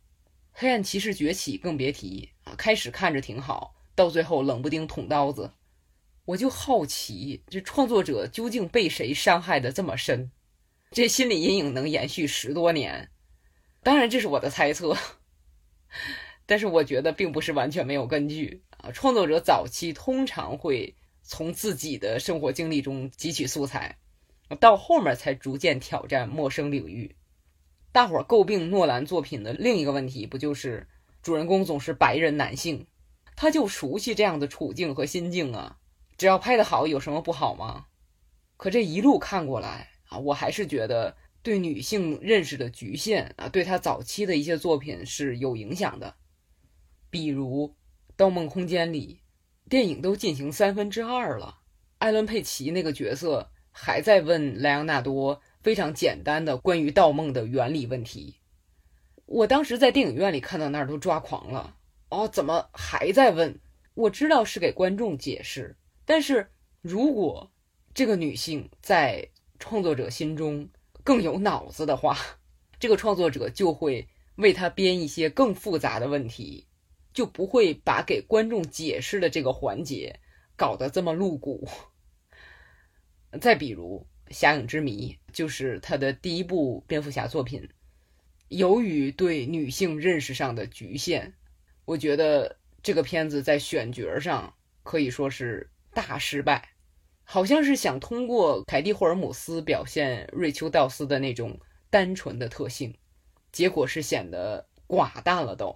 黑暗骑士崛起更别提啊！开始看着挺好，到最后冷不丁捅刀子，我就好奇，这创作者究竟被谁伤害的这么深？这心理阴影能延续十多年？当然这是我的猜测，但是我觉得并不是完全没有根据啊！创作者早期通常会从自己的生活经历中汲取素材，到后面才逐渐挑战陌生领域。大伙儿诟病诺兰作品的另一个问题，不就是主人公总是白人男性？他就熟悉这样的处境和心境啊！只要拍得好，有什么不好吗？可这一路看过来啊，我还是觉得对女性认识的局限啊，对他早期的一些作品是有影响的。比如《盗梦空间》里，电影都进行三分之二了，艾伦·佩奇那个角色还在问莱昂纳多。非常简单的关于盗梦的原理问题，我当时在电影院里看到那儿都抓狂了。哦，怎么还在问？我知道是给观众解释，但是如果这个女性在创作者心中更有脑子的话，这个创作者就会为她编一些更复杂的问题，就不会把给观众解释的这个环节搞得这么露骨。再比如。《侠影之谜》就是他的第一部蝙蝠侠作品。由于对女性认识上的局限，我觉得这个片子在选角上可以说是大失败。好像是想通过凯蒂·霍尔姆斯表现瑞秋·道斯的那种单纯的特性，结果是显得寡淡了，都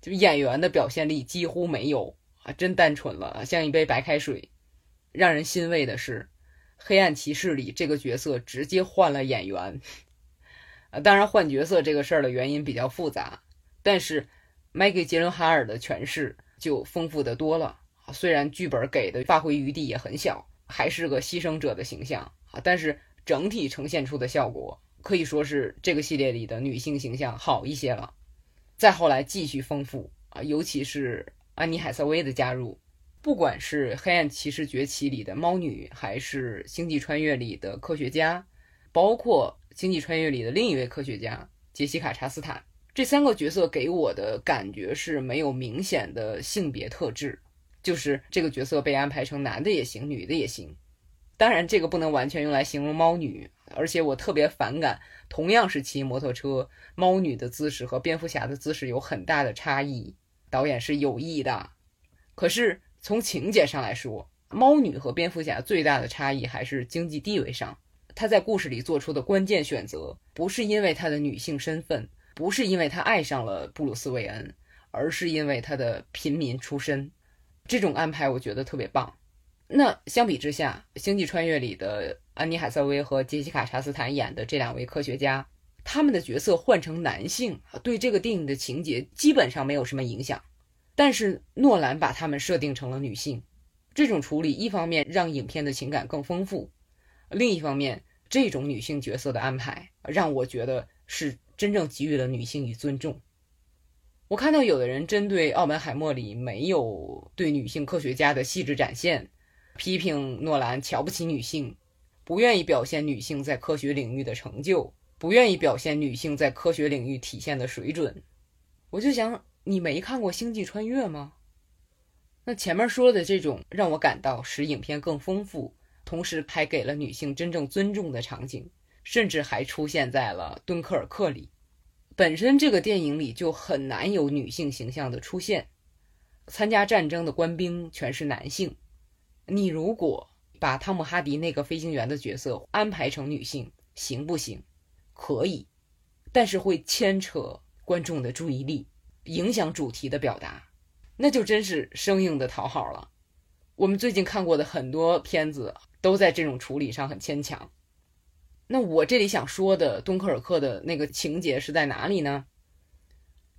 就演员的表现力几乎没有啊，真单纯了，像一杯白开水。让人欣慰的是。黑暗骑士里这个角色直接换了演员，啊，当然换角色这个事儿的原因比较复杂，但是麦克杰伦哈尔的诠释就丰富的多了。虽然剧本给的发挥余地也很小，还是个牺牲者的形象啊，但是整体呈现出的效果可以说是这个系列里的女性形象好一些了。再后来继续丰富啊，尤其是安妮海瑟薇的加入。不管是《黑暗骑士崛起》里的猫女，还是《星际穿越》里的科学家，包括《星际穿越》里的另一位科学家杰西卡·查斯坦，这三个角色给我的感觉是没有明显的性别特质，就是这个角色被安排成男的也行，女的也行。当然，这个不能完全用来形容猫女，而且我特别反感同样是骑摩托车，猫女的姿势和蝙蝠侠的姿势有很大的差异，导演是有意的。可是。从情节上来说，猫女和蝙蝠侠最大的差异还是经济地位上。她在故事里做出的关键选择，不是因为她的女性身份，不是因为她爱上了布鲁斯·韦恩，而是因为她的平民出身。这种安排我觉得特别棒。那相比之下，《星际穿越》里的安妮·海瑟薇和杰西卡·查斯坦演的这两位科学家，他们的角色换成男性，对这个电影的情节基本上没有什么影响。但是诺兰把他们设定成了女性，这种处理一方面让影片的情感更丰富，另一方面，这种女性角色的安排让我觉得是真正给予了女性与尊重。我看到有的人针对《奥本海默》里没有对女性科学家的细致展现，批评诺兰瞧不起女性，不愿意表现女性在科学领域的成就，不愿意表现女性在科学领域体现的水准。我就想，你没看过《星际穿越》吗？那前面说的这种让我感到使影片更丰富，同时还给了女性真正尊重的场景，甚至还出现在了敦刻尔克里。本身这个电影里就很难有女性形象的出现，参加战争的官兵全是男性。你如果把汤姆哈迪那个飞行员的角色安排成女性，行不行？可以，但是会牵扯观众的注意力，影响主题的表达，那就真是生硬的讨好了。我们最近看过的很多片子都在这种处理上很牵强。那我这里想说的敦刻尔克的那个情节是在哪里呢？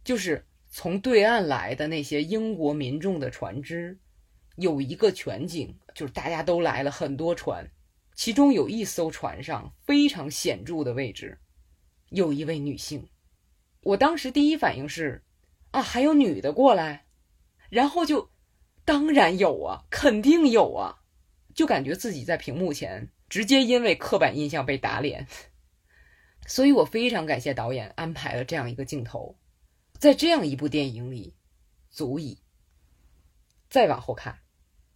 就是从对岸来的那些英国民众的船只，有一个全景，就是大家都来了很多船，其中有一艘船上非常显著的位置，有一位女性。我当时第一反应是，啊，还有女的过来，然后就，当然有啊，肯定有啊，就感觉自己在屏幕前。直接因为刻板印象被打脸，所以我非常感谢导演安排了这样一个镜头，在这样一部电影里，足以。再往后看，《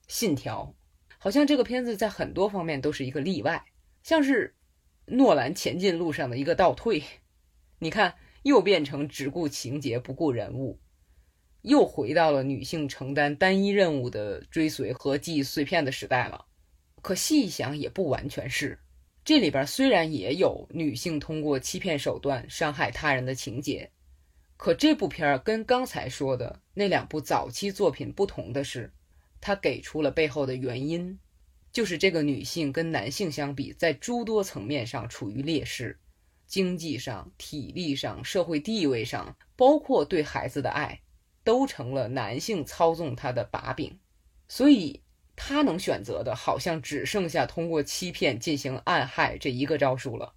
信条》好像这个片子在很多方面都是一个例外，像是诺兰前进路上的一个倒退。你看，又变成只顾情节不顾人物，又回到了女性承担单一任务的追随和记忆碎片的时代了。可细一想也不完全是，这里边虽然也有女性通过欺骗手段伤害他人的情节，可这部片儿跟刚才说的那两部早期作品不同的是，它给出了背后的原因，就是这个女性跟男性相比，在诸多层面上处于劣势，经济上、体力上、社会地位上，包括对孩子的爱，都成了男性操纵她的把柄，所以。他能选择的，好像只剩下通过欺骗进行暗害这一个招数了。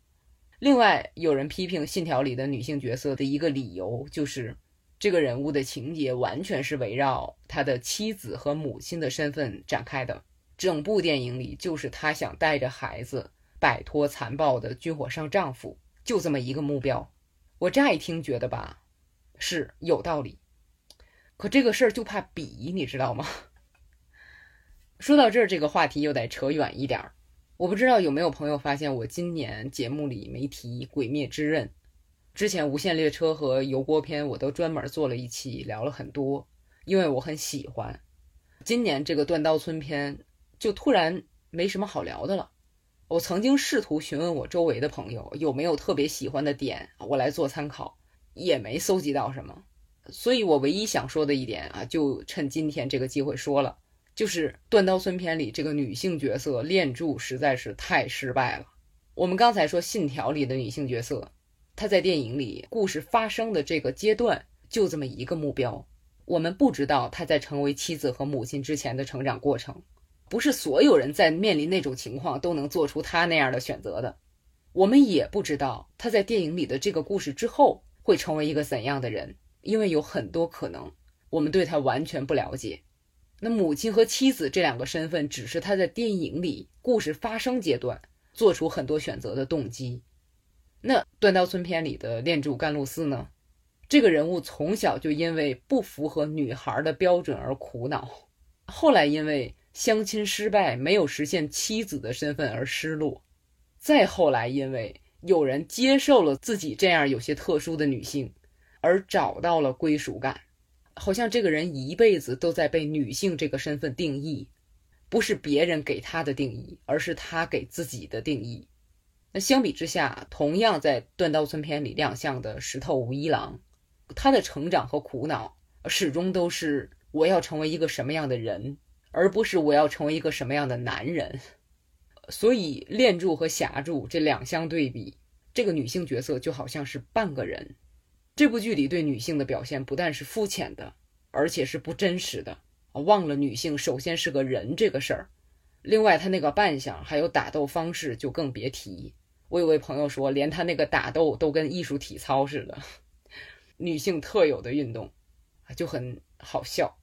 另外，有人批评《信条》里的女性角色的一个理由，就是这个人物的情节完全是围绕他的妻子和母亲的身份展开的。整部电影里，就是他想带着孩子摆脱残暴的军火商丈夫，就这么一个目标。我乍一听觉得吧，是有道理。可这个事儿就怕比，你知道吗？说到这儿，这个话题又得扯远一点儿。我不知道有没有朋友发现，我今年节目里没提《鬼灭之刃》。之前《无限列车》和《油锅篇》我都专门做了一期，聊了很多，因为我很喜欢。今年这个《断刀村篇》就突然没什么好聊的了。我曾经试图询问我周围的朋友有没有特别喜欢的点，我来做参考，也没搜集到什么。所以我唯一想说的一点啊，就趁今天这个机会说了。就是《断刀村篇》里这个女性角色炼柱实在是太失败了。我们刚才说《信条》里的女性角色，她在电影里故事发生的这个阶段就这么一个目标。我们不知道她在成为妻子和母亲之前的成长过程，不是所有人在面临那种情况都能做出她那样的选择的。我们也不知道她在电影里的这个故事之后会成为一个怎样的人，因为有很多可能，我们对她完全不了解。那母亲和妻子这两个身份，只是他在电影里故事发生阶段做出很多选择的动机。那《断刀村篇》里的炼柱甘露寺呢？这个人物从小就因为不符合女孩的标准而苦恼，后来因为相亲失败没有实现妻子的身份而失落，再后来因为有人接受了自己这样有些特殊的女性，而找到了归属感。好像这个人一辈子都在被女性这个身份定义，不是别人给他的定义，而是他给自己的定义。那相比之下，同样在《断刀村篇》里亮相的石头无一郎，他的成长和苦恼始终都是我要成为一个什么样的人，而不是我要成为一个什么样的男人。所以炼柱和霞柱这两相对比，这个女性角色就好像是半个人。这部剧里对女性的表现不但是肤浅的，而且是不真实的啊忘了女性首先是个人这个事儿。另外，他那个扮相还有打斗方式就更别提。我有位朋友说，连他那个打斗都跟艺术体操似的，女性特有的运动，就很好笑。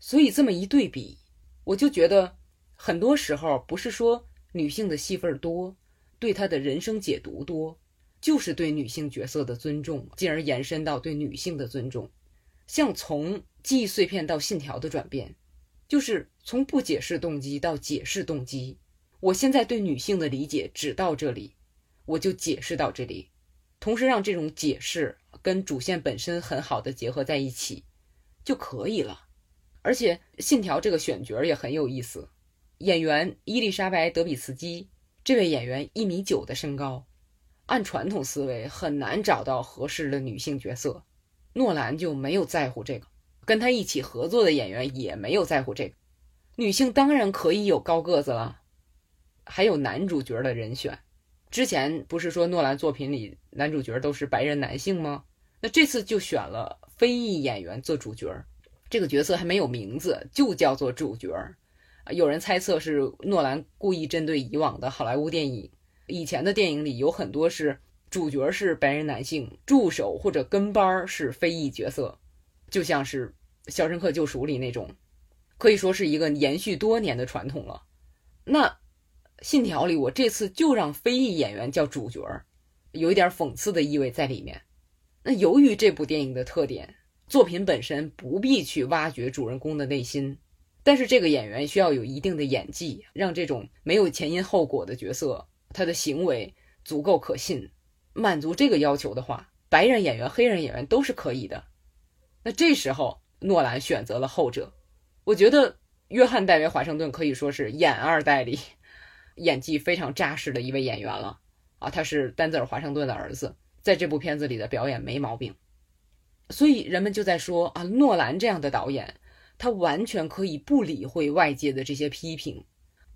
所以这么一对比，我就觉得很多时候不是说女性的戏份多，对她的人生解读多。就是对女性角色的尊重，进而延伸到对女性的尊重。像从记忆碎片到信条的转变，就是从不解释动机到解释动机。我现在对女性的理解只到这里，我就解释到这里，同时让这种解释跟主线本身很好的结合在一起就可以了。而且信条这个选角也很有意思，演员伊丽莎白·德比茨基这位演员一米九的身高。按传统思维很难找到合适的女性角色，诺兰就没有在乎这个，跟他一起合作的演员也没有在乎这个。女性当然可以有高个子了，还有男主角的人选。之前不是说诺兰作品里男主角都是白人男性吗？那这次就选了非裔演员做主角，这个角色还没有名字，就叫做主角。有人猜测是诺兰故意针对以往的好莱坞电影。以前的电影里有很多是主角是白人男性，助手或者跟班儿是非裔角色，就像是《肖申克救赎》里那种，可以说是一个延续多年的传统了。那《信条》里，我这次就让非裔演员叫主角，有一点讽刺的意味在里面。那由于这部电影的特点，作品本身不必去挖掘主人公的内心，但是这个演员需要有一定的演技，让这种没有前因后果的角色。他的行为足够可信，满足这个要求的话，白人演员、黑人演员都是可以的。那这时候，诺兰选择了后者。我觉得约翰·戴维·华盛顿可以说是演二代里 演技非常扎实的一位演员了啊！他是丹泽尔·华盛顿的儿子，在这部片子里的表演没毛病。所以人们就在说啊，诺兰这样的导演，他完全可以不理会外界的这些批评。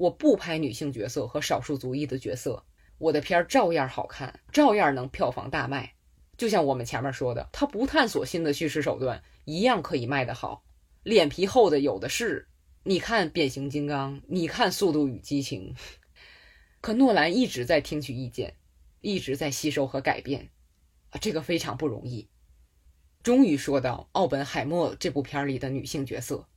我不拍女性角色和少数族裔的角色，我的片儿照样好看，照样能票房大卖。就像我们前面说的，他不探索新的叙事手段，一样可以卖得好。脸皮厚的有的是，你看变形金刚，你看速度与激情。可诺兰一直在听取意见，一直在吸收和改变，啊，这个非常不容易。终于说到奥本海默这部片里的女性角色。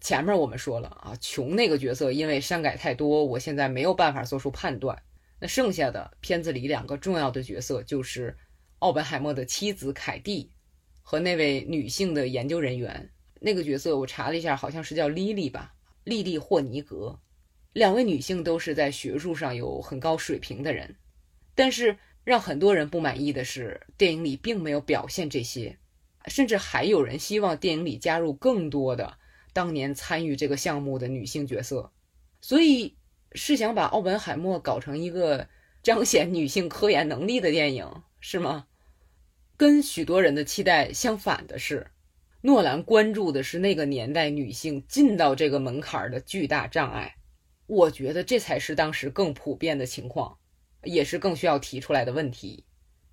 前面我们说了啊，琼那个角色因为删改太多，我现在没有办法做出判断。那剩下的片子里两个重要的角色就是奥本海默的妻子凯蒂和那位女性的研究人员。那个角色我查了一下，好像是叫莉莉吧，莉莉霍尼格。两位女性都是在学术上有很高水平的人，但是让很多人不满意的是，电影里并没有表现这些，甚至还有人希望电影里加入更多的。当年参与这个项目的女性角色，所以是想把奥本海默搞成一个彰显女性科研能力的电影，是吗？跟许多人的期待相反的是，诺兰关注的是那个年代女性进到这个门槛的巨大障碍。我觉得这才是当时更普遍的情况，也是更需要提出来的问题，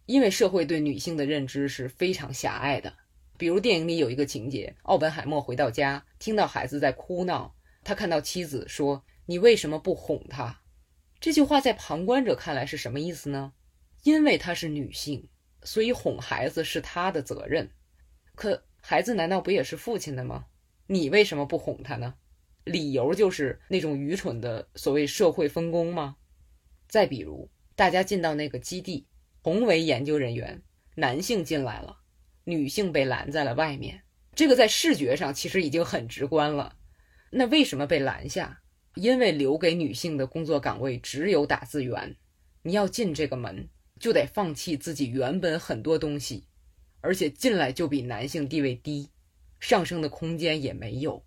因为社会对女性的认知是非常狭隘的。比如电影里有一个情节，奥本海默回到家，听到孩子在哭闹，他看到妻子说：“你为什么不哄他？”这句话在旁观者看来是什么意思呢？因为她是女性，所以哄孩子是她的责任。可孩子难道不也是父亲的吗？你为什么不哄他呢？理由就是那种愚蠢的所谓社会分工吗？再比如，大家进到那个基地，同为研究人员，男性进来了。女性被拦在了外面，这个在视觉上其实已经很直观了。那为什么被拦下？因为留给女性的工作岗位只有打字员，你要进这个门就得放弃自己原本很多东西，而且进来就比男性地位低，上升的空间也没有。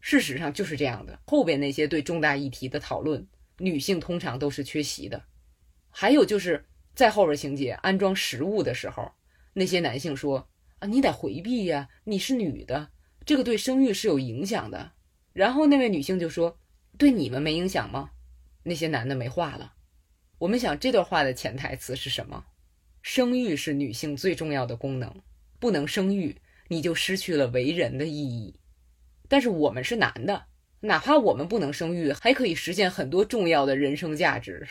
事实上就是这样的。后边那些对重大议题的讨论，女性通常都是缺席的。还有就是在后边情节安装食物的时候，那些男性说。啊，你得回避呀！你是女的，这个对生育是有影响的。然后那位女性就说：“对你们没影响吗？”那些男的没话了。我们想这段话的潜台词是什么？生育是女性最重要的功能，不能生育你就失去了为人的意义。但是我们是男的，哪怕我们不能生育，还可以实现很多重要的人生价值。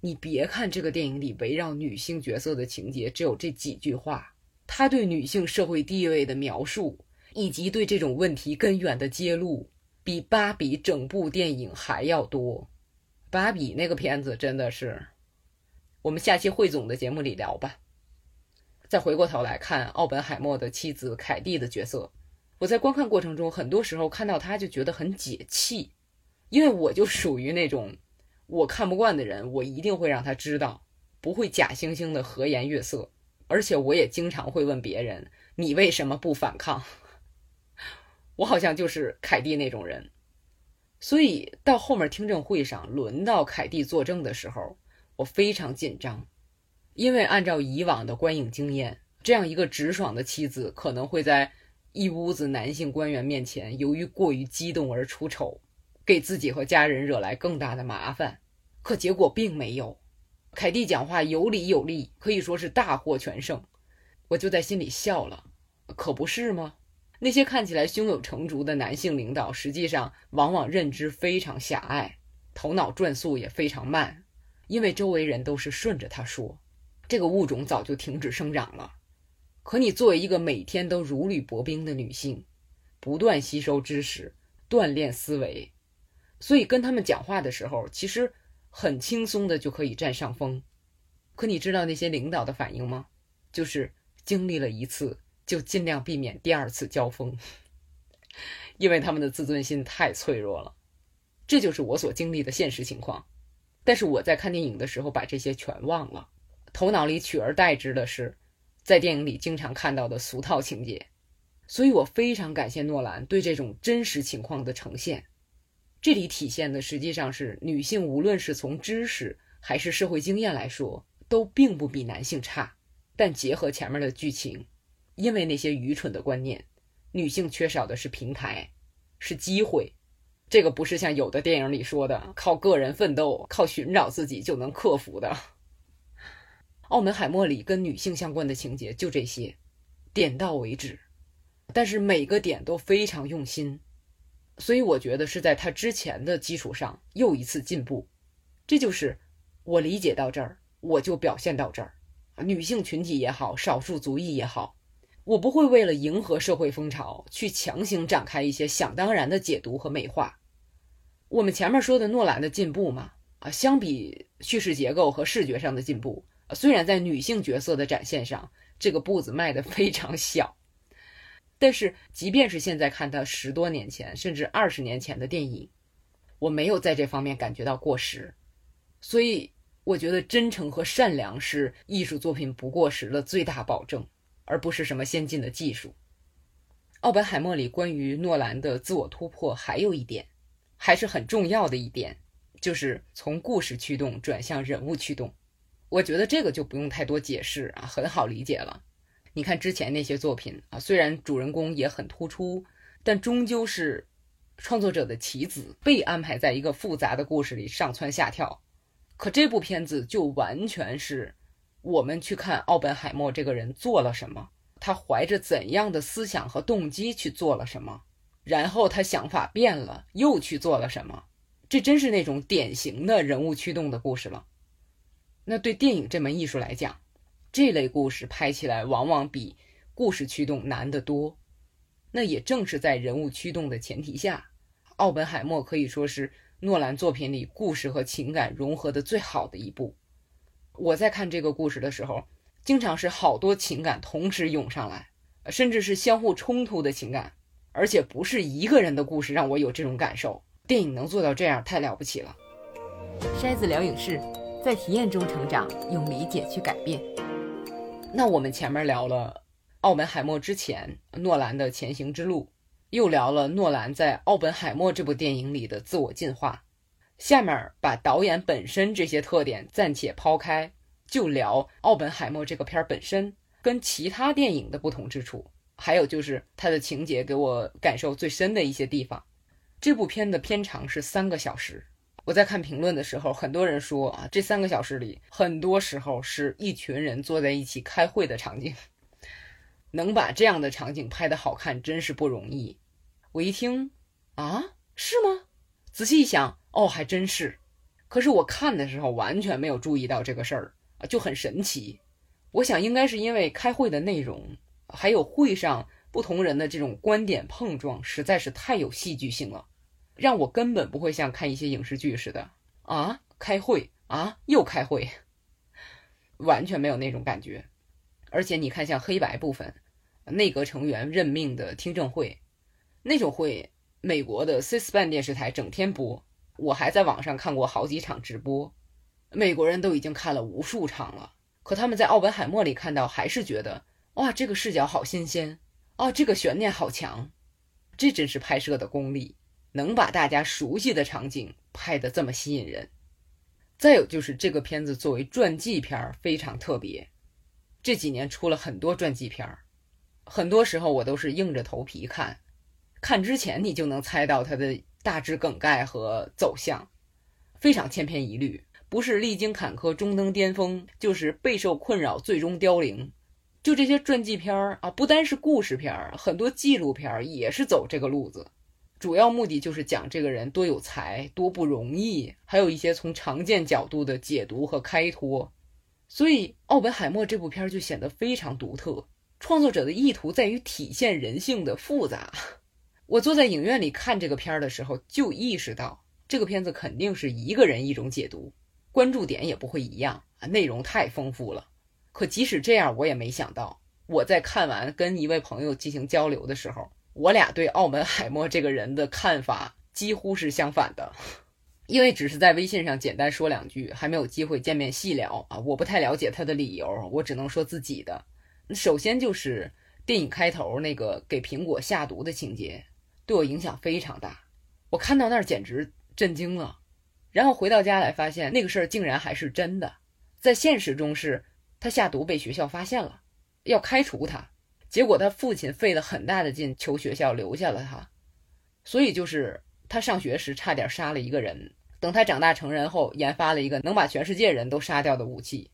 你别看这个电影里围绕女性角色的情节只有这几句话，他对女性社会地位的描述以及对这种问题根源的揭露，比《芭比》整部电影还要多。《芭比》那个片子真的是，我们下期汇总的节目里聊吧。再回过头来看奥本海默的妻子凯蒂的角色，我在观看过程中，很多时候看到她就觉得很解气，因为我就属于那种我看不惯的人，我一定会让他知道，不会假惺惺的和颜悦色，而且我也经常会问别人：“你为什么不反抗？” 我好像就是凯蒂那种人，所以到后面听证会上轮到凯蒂作证的时候，我非常紧张。因为按照以往的观影经验，这样一个直爽的妻子可能会在一屋子男性官员面前，由于过于激动而出丑，给自己和家人惹来更大的麻烦。可结果并没有，凯蒂讲话有理有利，可以说是大获全胜。我就在心里笑了，可不是吗？那些看起来胸有成竹的男性领导，实际上往往认知非常狭隘，头脑转速也非常慢，因为周围人都是顺着他说。这个物种早就停止生长了，可你作为一个每天都如履薄冰的女性，不断吸收知识，锻炼思维，所以跟他们讲话的时候，其实很轻松的就可以占上风。可你知道那些领导的反应吗？就是经历了一次，就尽量避免第二次交锋，因为他们的自尊心太脆弱了。这就是我所经历的现实情况。但是我在看电影的时候，把这些全忘了。头脑里取而代之的是，在电影里经常看到的俗套情节，所以我非常感谢诺兰对这种真实情况的呈现。这里体现的实际上是女性无论是从知识还是社会经验来说，都并不比男性差。但结合前面的剧情，因为那些愚蠢的观念，女性缺少的是平台，是机会。这个不是像有的电影里说的，靠个人奋斗、靠寻找自己就能克服的。澳门海默里跟女性相关的情节就这些，点到为止，但是每个点都非常用心，所以我觉得是在他之前的基础上又一次进步。这就是我理解到这儿，我就表现到这儿。女性群体也好，少数族裔也好，我不会为了迎合社会风潮去强行展开一些想当然的解读和美化。我们前面说的诺兰的进步嘛，啊，相比叙事结构和视觉上的进步。虽然在女性角色的展现上，这个步子迈得非常小，但是即便是现在看他十多年前甚至二十年前的电影，我没有在这方面感觉到过时。所以我觉得真诚和善良是艺术作品不过时的最大保证，而不是什么先进的技术。奥本海默里关于诺兰的自我突破还有一点，还是很重要的一点，就是从故事驱动转向人物驱动。我觉得这个就不用太多解释啊，很好理解了。你看之前那些作品啊，虽然主人公也很突出，但终究是创作者的棋子被安排在一个复杂的故事里上蹿下跳。可这部片子就完全是我们去看奥本海默这个人做了什么，他怀着怎样的思想和动机去做了什么，然后他想法变了又去做了什么。这真是那种典型的人物驱动的故事了。那对电影这门艺术来讲，这类故事拍起来往往比故事驱动难得多。那也正是在人物驱动的前提下，奥本海默可以说是诺兰作品里故事和情感融合的最好的一部。我在看这个故事的时候，经常是好多情感同时涌上来，甚至是相互冲突的情感，而且不是一个人的故事让我有这种感受。电影能做到这样，太了不起了。筛子聊影视。在体验中成长，用理解去改变。那我们前面聊了奥本海默之前诺兰的前行之路，又聊了诺兰在奥本海默这部电影里的自我进化。下面把导演本身这些特点暂且抛开，就聊奥本海默这个片儿本身跟其他电影的不同之处，还有就是它的情节给我感受最深的一些地方。这部片的片长是三个小时。我在看评论的时候，很多人说啊，这三个小时里，很多时候是一群人坐在一起开会的场景。能把这样的场景拍得好看，真是不容易。我一听，啊，是吗？仔细一想，哦，还真是。可是我看的时候完全没有注意到这个事儿啊，就很神奇。我想应该是因为开会的内容，还有会上不同人的这种观点碰撞，实在是太有戏剧性了。让我根本不会像看一些影视剧似的啊，开会啊，又开会。完全没有那种感觉。而且你看，像黑白部分，内阁成员任命的听证会，那种会，美国的 C-SPAN 电视台整天播，我还在网上看过好几场直播，美国人都已经看了无数场了。可他们在奥本海默里看到，还是觉得哇，这个视角好新鲜，啊，这个悬念好强，这真是拍摄的功力，能把大家熟悉的场景拍得这么吸引人。再有就是这个片子作为传记片非常特别，这几年出了很多传记片很多时候我都是硬着头皮看，看之前你就能猜到它的大致梗概和走向，非常千篇一律。不是历经坎坷终登巅峰，就是备受困扰最终凋零。就这些传记片啊，不单是故事片，很多纪录片也是走这个路子。主要目的就是讲这个人多有才、多不容易，还有一些从常见角度的解读和开脱。所以《奥本海默》这部片儿就显得非常独特。创作者的意图在于体现人性的复杂。我坐在影院里看这个片儿的时候，就意识到这个片子肯定是一个人一种解读。关注点也不会一样啊，内容太丰富了。可即使这样，我也没想到，我在看完跟一位朋友进行交流的时候，我俩对澳门海默这个人的看法几乎是相反的。因为只是在微信上简单说两句，还没有机会见面细聊啊，我不太了解他的理由，我只能说自己的。首先就是电影开头那个给苹果下毒的情节，对我影响非常大，我看到那儿简直震惊了。然后回到家来，发现那个事儿竟然还是真的。在现实中，是他下毒被学校发现了，要开除他。结果他父亲费了很大的劲求学校留下了他，所以就是他上学时差点杀了一个人。等他长大成人后，研发了一个能把全世界人都杀掉的武器。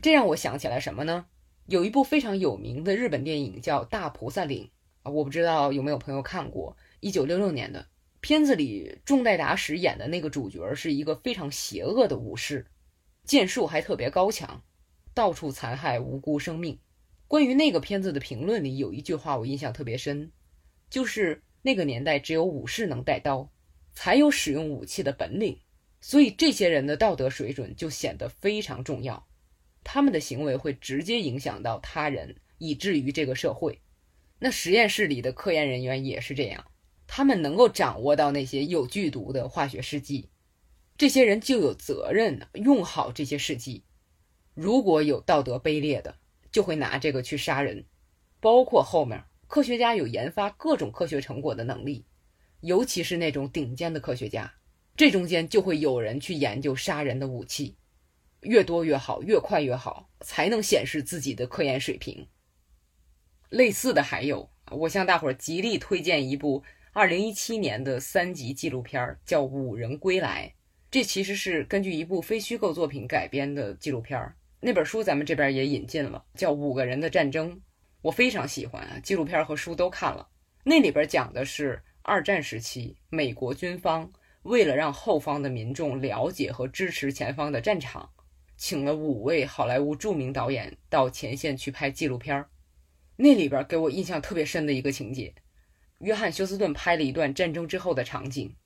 这让我想起来什么呢？有一部非常有名的日本电影叫《大菩萨岭》啊，我不知道有没有朋友看过，一九六六年的。片子里，重代达史演的那个主角是一个非常邪恶的武士，剑术还特别高强，到处残害无辜生命。关于那个片子的评论里有一句话我印象特别深，就是那个年代只有武士能带刀，才有使用武器的本领，所以这些人的道德水准就显得非常重要，他们的行为会直接影响到他人，以至于这个社会。那实验室里的科研人员也是这样。他们能够掌握到那些有剧毒的化学试剂，这些人就有责任用好这些试剂。如果有道德卑劣的，就会拿这个去杀人。包括后面科学家有研发各种科学成果的能力，尤其是那种顶尖的科学家，这中间就会有人去研究杀人的武器，越多越好，越快越好，才能显示自己的科研水平。类似的还有，我向大伙儿极力推荐一部。二零一七年的三集纪录片叫《五人归来》，这其实是根据一部非虚构作品改编的纪录片。那本书咱们这边也引进了，叫《五个人的战争》，我非常喜欢啊。纪录片和书都看了，那里边讲的是二战时期美国军方为了让后方的民众了解和支持前方的战场，请了五位好莱坞著名导演到前线去拍纪录片。那里边给我印象特别深的一个情节。约翰休斯顿拍了一段战争之后的场景，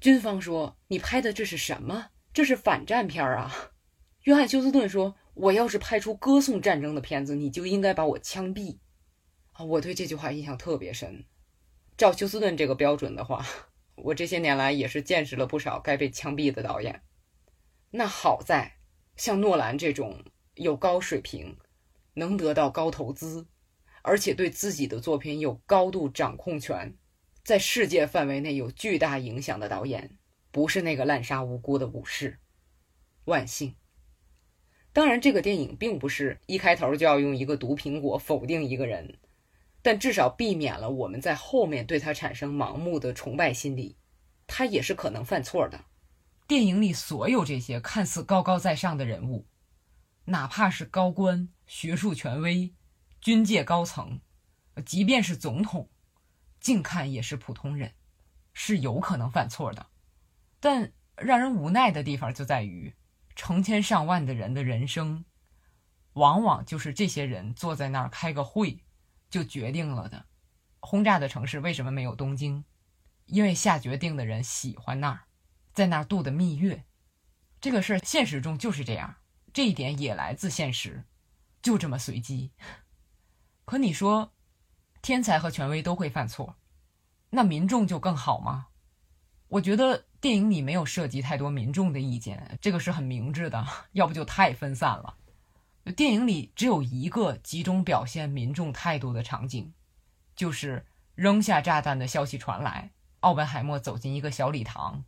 军方说：“你拍的这是什么？这是反战片啊！” 约翰休斯顿说：“我要是拍出歌颂战争的片子，你就应该把我枪毙。”啊，我对这句话印象特别深。照休斯顿这个标准的话，我这些年来也是见识了不少该被枪毙的导演。那好在，像诺兰这种有高水平，能得到高投资。而且对自己的作品有高度掌控权，在世界范围内有巨大影响的导演，不是那个滥杀无辜的武士。万幸。当然，这个电影并不是一开头就要用一个毒苹果否定一个人，但至少避免了我们在后面对他产生盲目的崇拜心理。他也是可能犯错的。电影里所有这些看似高高在上的人物，哪怕是高官、学术权威。军界高层，即便是总统，近看也是普通人，是有可能犯错的。但让人无奈的地方就在于，成千上万的人的人生，往往就是这些人坐在那儿开个会就决定了的。轰炸的城市为什么没有东京？因为下决定的人喜欢那儿，在那儿度的蜜月。这个事儿现实中就是这样。这一点也来自现实，就这么随机。可你说，天才和权威都会犯错，那民众就更好吗？我觉得电影里没有涉及太多民众的意见，这个是很明智的，要不就太分散了。电影里只有一个集中表现民众态度的场景，就是扔下炸弹的消息传来，奥本海默走进一个小礼堂，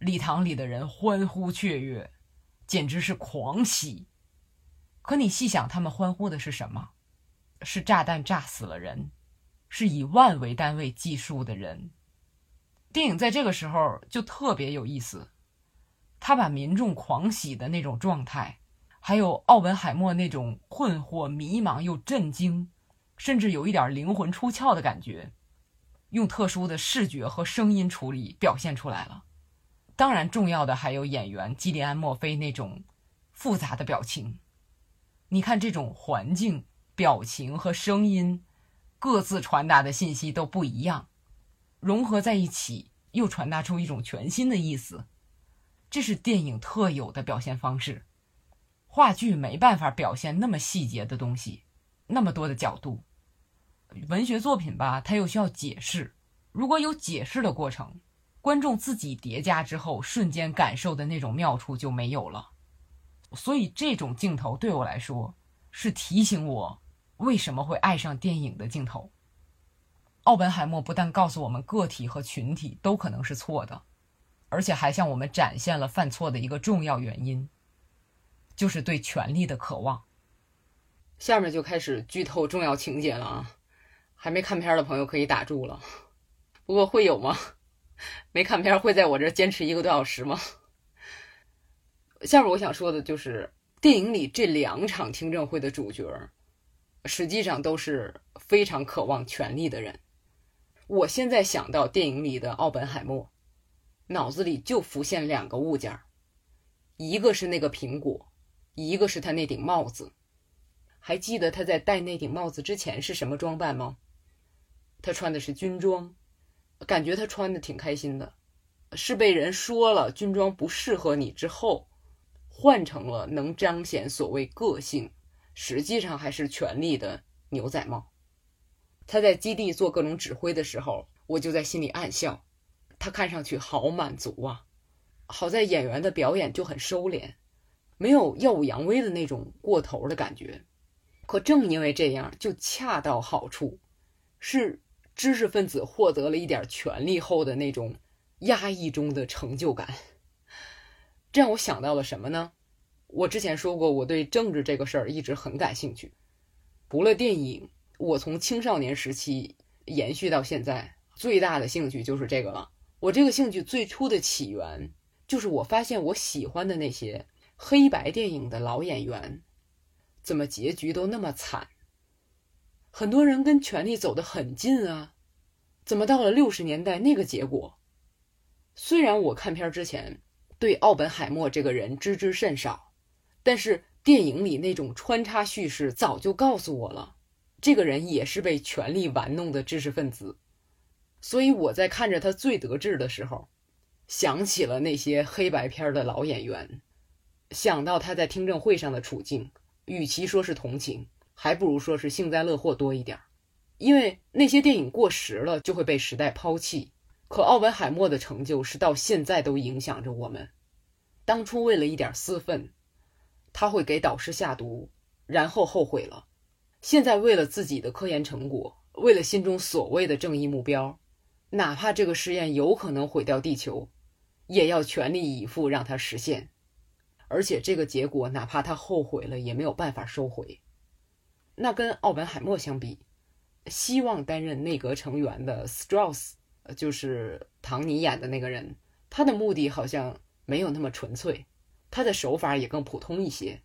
礼堂里的人欢呼雀跃，简直是狂喜。可你细想，他们欢呼的是什么？是炸弹炸死了人，是以万为单位计数的人。电影在这个时候就特别有意思，他把民众狂喜的那种状态，还有奥本海默那种困惑、迷茫又震惊，甚至有一点灵魂出窍的感觉，用特殊的视觉和声音处理表现出来了。当然，重要的还有演员基里安·墨菲那种复杂的表情。你看，这种环境。表情和声音各自传达的信息都不一样，融合在一起又传达出一种全新的意思。这是电影特有的表现方式，话剧没办法表现那么细节的东西，那么多的角度。文学作品吧，它又需要解释，如果有解释的过程，观众自己叠加之后瞬间感受的那种妙处就没有了。所以这种镜头对我来说是提醒我。为什么会爱上电影的镜头？奥本海默不但告诉我们个体和群体都可能是错的，而且还向我们展现了犯错的一个重要原因，就是对权力的渴望。下面就开始剧透重要情节了啊！还没看片的朋友可以打住了。不过会有吗？没看片会在我这坚持一个多小时吗？下面我想说的就是电影里这两场听证会的主角。实际上都是非常渴望权力的人。我现在想到电影里的奥本海默，脑子里就浮现两个物件儿一个是那个苹果，一个是他那顶帽子。还记得他在戴那顶帽子之前是什么装扮吗？他穿的是军装，感觉他穿的挺开心的。是被人说了军装不适合你之后，换成了能彰显所谓个性。实际上还是权力的牛仔帽。他在基地做各种指挥的时候，我就在心里暗笑。他看上去好满足啊！好在演员的表演就很收敛，没有耀武扬威的那种过头的感觉。可正因为这样，就恰到好处，是知识分子获得了一点权力后的那种压抑中的成就感。这让我想到了什么呢？我之前说过，我对政治这个事儿一直很感兴趣。除了电影，我从青少年时期延续到现在，最大的兴趣就是这个了。我这个兴趣最初的起源，就是我发现我喜欢的那些黑白电影的老演员，怎么结局都那么惨。很多人跟权力走得很近啊，怎么到了六十年代那个结果？虽然我看片之前对奥本海默这个人知之甚少。但是电影里那种穿插叙事早就告诉我了，这个人也是被权力玩弄的知识分子。所以我在看着他最得志的时候，想起了那些黑白片的老演员，想到他在听证会上的处境，与其说是同情，还不如说是幸灾乐祸多一点。因为那些电影过时了就会被时代抛弃，可奥本海默的成就是到现在都影响着我们。当初为了一点私愤。他会给导师下毒，然后后悔了。现在为了自己的科研成果，为了心中所谓的正义目标，哪怕这个实验有可能毁掉地球，也要全力以赴让它实现。而且这个结果，哪怕他后悔了，也没有办法收回。那跟奥本海默相比，希望担任内阁成员的 Strauss，就是唐尼演的那个人，他的目的好像没有那么纯粹。他的手法也更普通一些，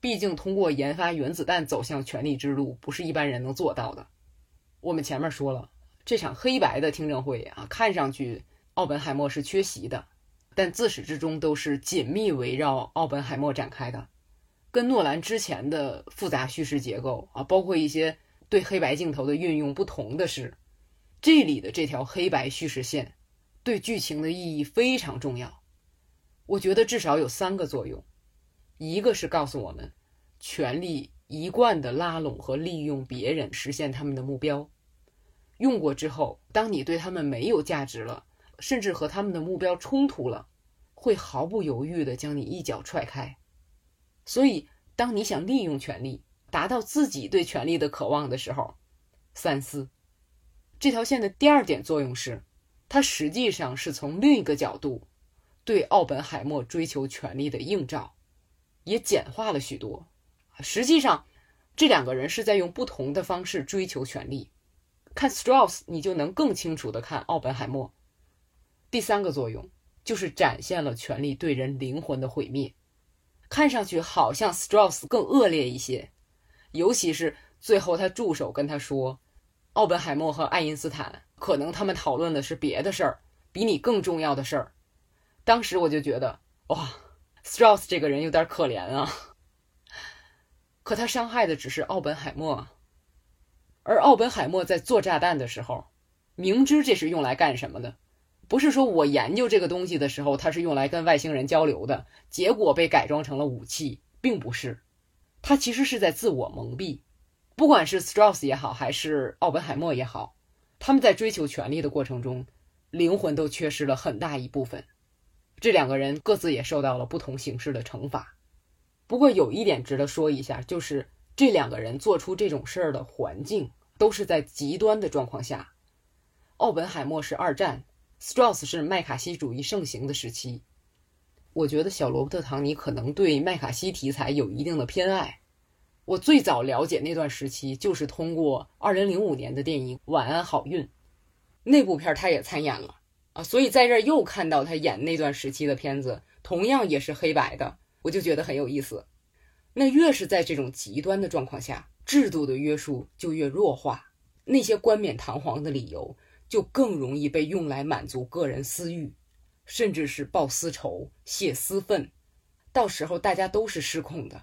毕竟通过研发原子弹走向权力之路，不是一般人能做到的。我们前面说了，这场黑白的听证会啊，看上去奥本海默是缺席的，但自始至终都是紧密围绕奥本海默展开的。跟诺兰之前的复杂叙事结构啊，包括一些对黑白镜头的运用不同的是，这里的这条黑白叙事线对剧情的意义非常重要。我觉得至少有三个作用。一个是告诉我们，权力一贯的拉拢和利用别人实现他们的目标，用过之后，当你对他们没有价值了，甚至和他们的目标冲突了，会毫不犹豫的将你一脚踹开。所以，当你想利用权力达到自己对权力的渴望的时候，三思。这条线的第二点作用是，它实际上是从另一个角度对奥本海默追求权力的映照，也简化了许多。实际上，这两个人是在用不同的方式追求权力。看 Strauss，你就能更清楚的看奥本海默。第三个作用就是展现了权力对人灵魂的毁灭。看上去好像 Strauss 更恶劣一些，尤其是最后他助手跟他说，奥本海默和爱因斯坦可能他们讨论的是别的事儿，比你更重要的事儿。当时我就觉得，哇，Strauss 这个人有点可怜啊。可他伤害的只是奥本海默，而奥本海默在做炸弹的时候，明知这是用来干什么的。不是说我研究这个东西的时候，它是用来跟外星人交流的，结果被改装成了武器，并不是。他其实是在自我蒙蔽。不管是 Strauss 也好，还是奥本海默也好，他们在追求权力的过程中，灵魂都缺失了很大一部分。这两个人各自也受到了不同形式的惩罚。不过有一点值得说一下，就是这两个人做出这种事儿的环境都是在极端的状况下。奥本海默是二战。Strauss 是麦卡锡主义盛行的时期，我觉得小罗伯特·唐尼可能对麦卡锡题材有一定的偏爱。我最早了解那段时期，就是通过2005年的电影《晚安好运》，那部片他也参演了啊，所以在这儿又看到他演那段时期的片子，同样也是黑白的，我就觉得很有意思。那越是在这种极端的状况下，制度的约束就越弱化，那些冠冕堂皇的理由。就更容易被用来满足个人私欲，甚至是报私仇、泄私愤，到时候大家都是失控的。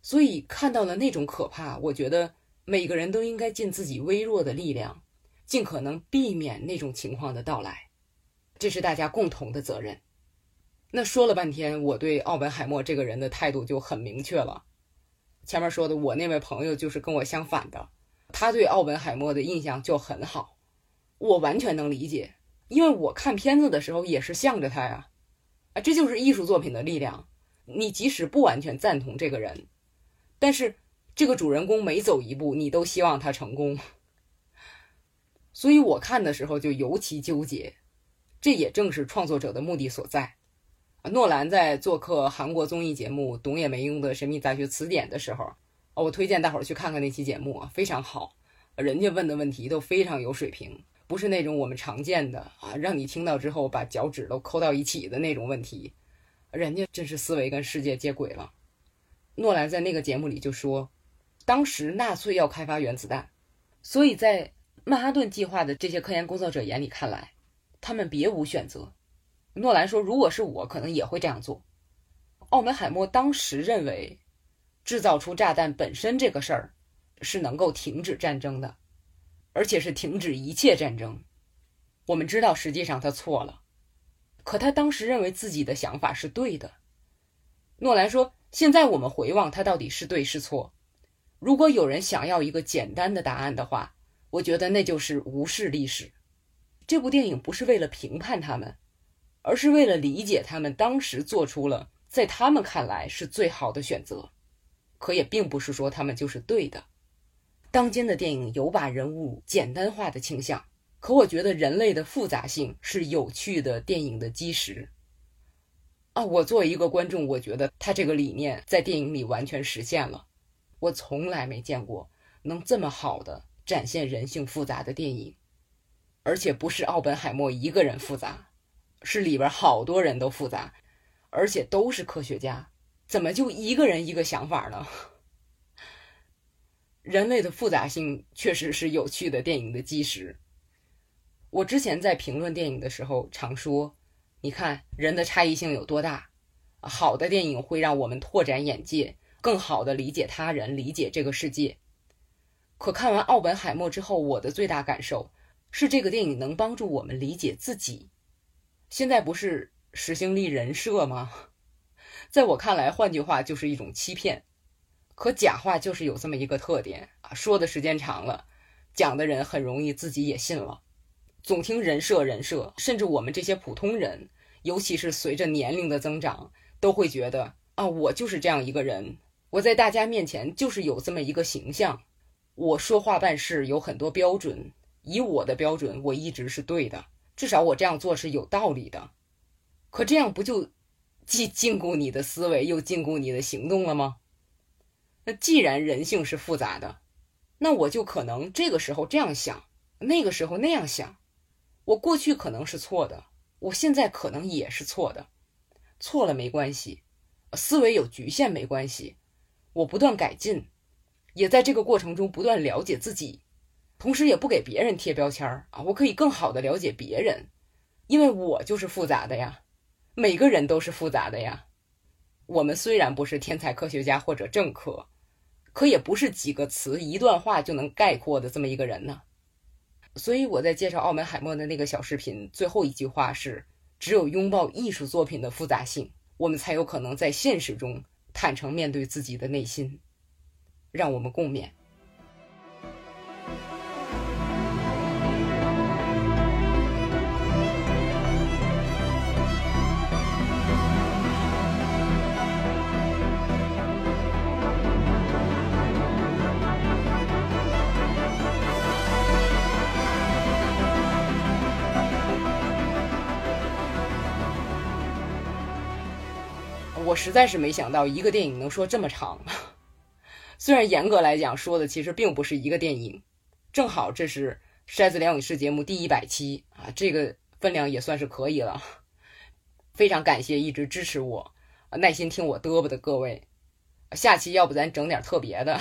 所以看到了那种可怕，我觉得每个人都应该尽自己微弱的力量，尽可能避免那种情况的到来，这是大家共同的责任。那说了半天，我对奥本海默这个人的态度就很明确了。前面说的我那位朋友就是跟我相反的，他对奥本海默的印象就很好。我完全能理解，因为我看片子的时候也是向着他呀，啊，这就是艺术作品的力量。你即使不完全赞同这个人，但是这个主人公每走一步，你都希望他成功。所以我看的时候就尤其纠结，这也正是创作者的目的所在。诺兰在做客韩国综艺节目《懂也没用的神秘大学词典》的时候，我推荐大伙儿去看看那期节目啊，非常好，人家问的问题都非常有水平。不是那种我们常见的啊，让你听到之后把脚趾都抠到一起的那种问题，人家真是思维跟世界接轨了。诺兰在那个节目里就说，当时纳粹要开发原子弹，所以在曼哈顿计划的这些科研工作者眼里看来，他们别无选择。诺兰说，如果是我，可能也会这样做。奥本海默当时认为，制造出炸弹本身这个事儿是能够停止战争的。而且是停止一切战争。我们知道，实际上他错了，可他当时认为自己的想法是对的。诺兰说：“现在我们回望，他到底是对是错？如果有人想要一个简单的答案的话，我觉得那就是无视历史。这部电影不是为了评判他们，而是为了理解他们当时做出了在他们看来是最好的选择。可也并不是说他们就是对的。”当今的电影有把人物简单化的倾向，可我觉得人类的复杂性是有趣的电影的基石。啊，我作为一个观众，我觉得他这个理念在电影里完全实现了。我从来没见过能这么好的展现人性复杂的电影，而且不是奥本海默一个人复杂，是里边好多人都复杂，而且都是科学家，怎么就一个人一个想法呢？人类的复杂性确实是有趣的电影的基石。我之前在评论电影的时候常说：“你看人的差异性有多大？好的电影会让我们拓展眼界，更好的理解他人，理解这个世界。”可看完《奥本海默》之后，我的最大感受是，这个电影能帮助我们理解自己。现在不是实行立人设吗？在我看来，换句话就是一种欺骗。可假话就是有这么一个特点啊，说的时间长了，讲的人很容易自己也信了。总听人设人设，甚至我们这些普通人，尤其是随着年龄的增长，都会觉得啊，我就是这样一个人，我在大家面前就是有这么一个形象，我说话办事有很多标准，以我的标准，我一直是对的，至少我这样做是有道理的。可这样不就既禁锢你的思维，又禁锢你的行动了吗？那既然人性是复杂的，那我就可能这个时候这样想，那个时候那样想。我过去可能是错的，我现在可能也是错的。错了没关系，思维有局限没关系，我不断改进，也在这个过程中不断了解自己，同时也不给别人贴标签儿啊。我可以更好的了解别人，因为我就是复杂的呀，每个人都是复杂的呀。我们虽然不是天才科学家或者政客。可也不是几个词、一段话就能概括的这么一个人呢。所以我在介绍奥本海默的那个小视频最后一句话是：只有拥抱艺术作品的复杂性，我们才有可能在现实中坦诚面对自己的内心。让我们共勉。我实在是没想到一个电影能说这么长，虽然严格来讲说的其实并不是一个电影，正好这是筛子聊影视节目第一百期啊，这个分量也算是可以了。非常感谢一直支持我、耐心听我嘚啵的各位。下期要不咱整点特别的？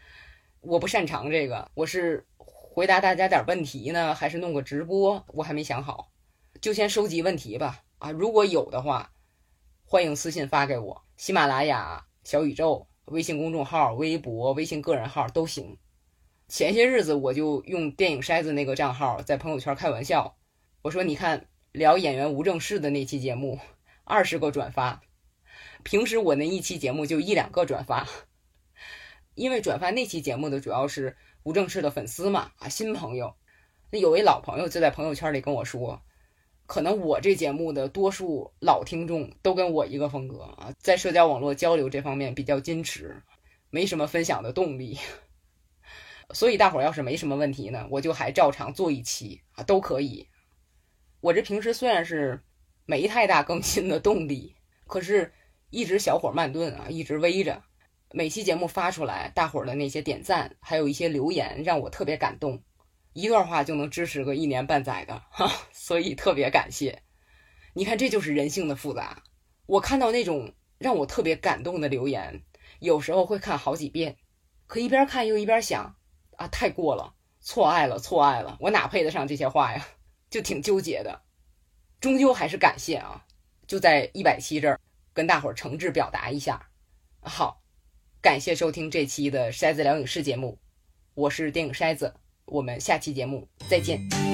我不擅长这个，我是回答大家点问题呢，还是弄个直播？我还没想好，就先收集问题吧。啊，如果有的话。欢迎私信发给我，喜马拉雅、小宇宙、微信公众号、微博、微信个人号都行。前些日子我就用电影筛子那个账号在朋友圈开玩笑，我说：“你看聊演员吴正式的那期节目，二十个转发。平时我那一期节目就一两个转发，因为转发那期节目的主要是吴正式的粉丝嘛，啊，新朋友。那有位老朋友就在朋友圈里跟我说。”可能我这节目的多数老听众都跟我一个风格啊，在社交网络交流这方面比较矜持，没什么分享的动力。所以大伙儿要是没什么问题呢，我就还照常做一期啊，都可以。我这平时虽然是没太大更新的动力，可是一直小火慢炖啊，一直煨着。每期节目发出来，大伙儿的那些点赞，还有一些留言，让我特别感动。一段话就能支持个一年半载的哈，所以特别感谢。你看，这就是人性的复杂。我看到那种让我特别感动的留言，有时候会看好几遍，可一边看又一边想啊，太过了，错爱了，错爱了，我哪配得上这些话呀？就挺纠结的。终究还是感谢啊，就在一百期这儿跟大伙儿诚挚表达一下。好，感谢收听这期的筛子聊影视节目，我是电影筛子。我们下期节目再见。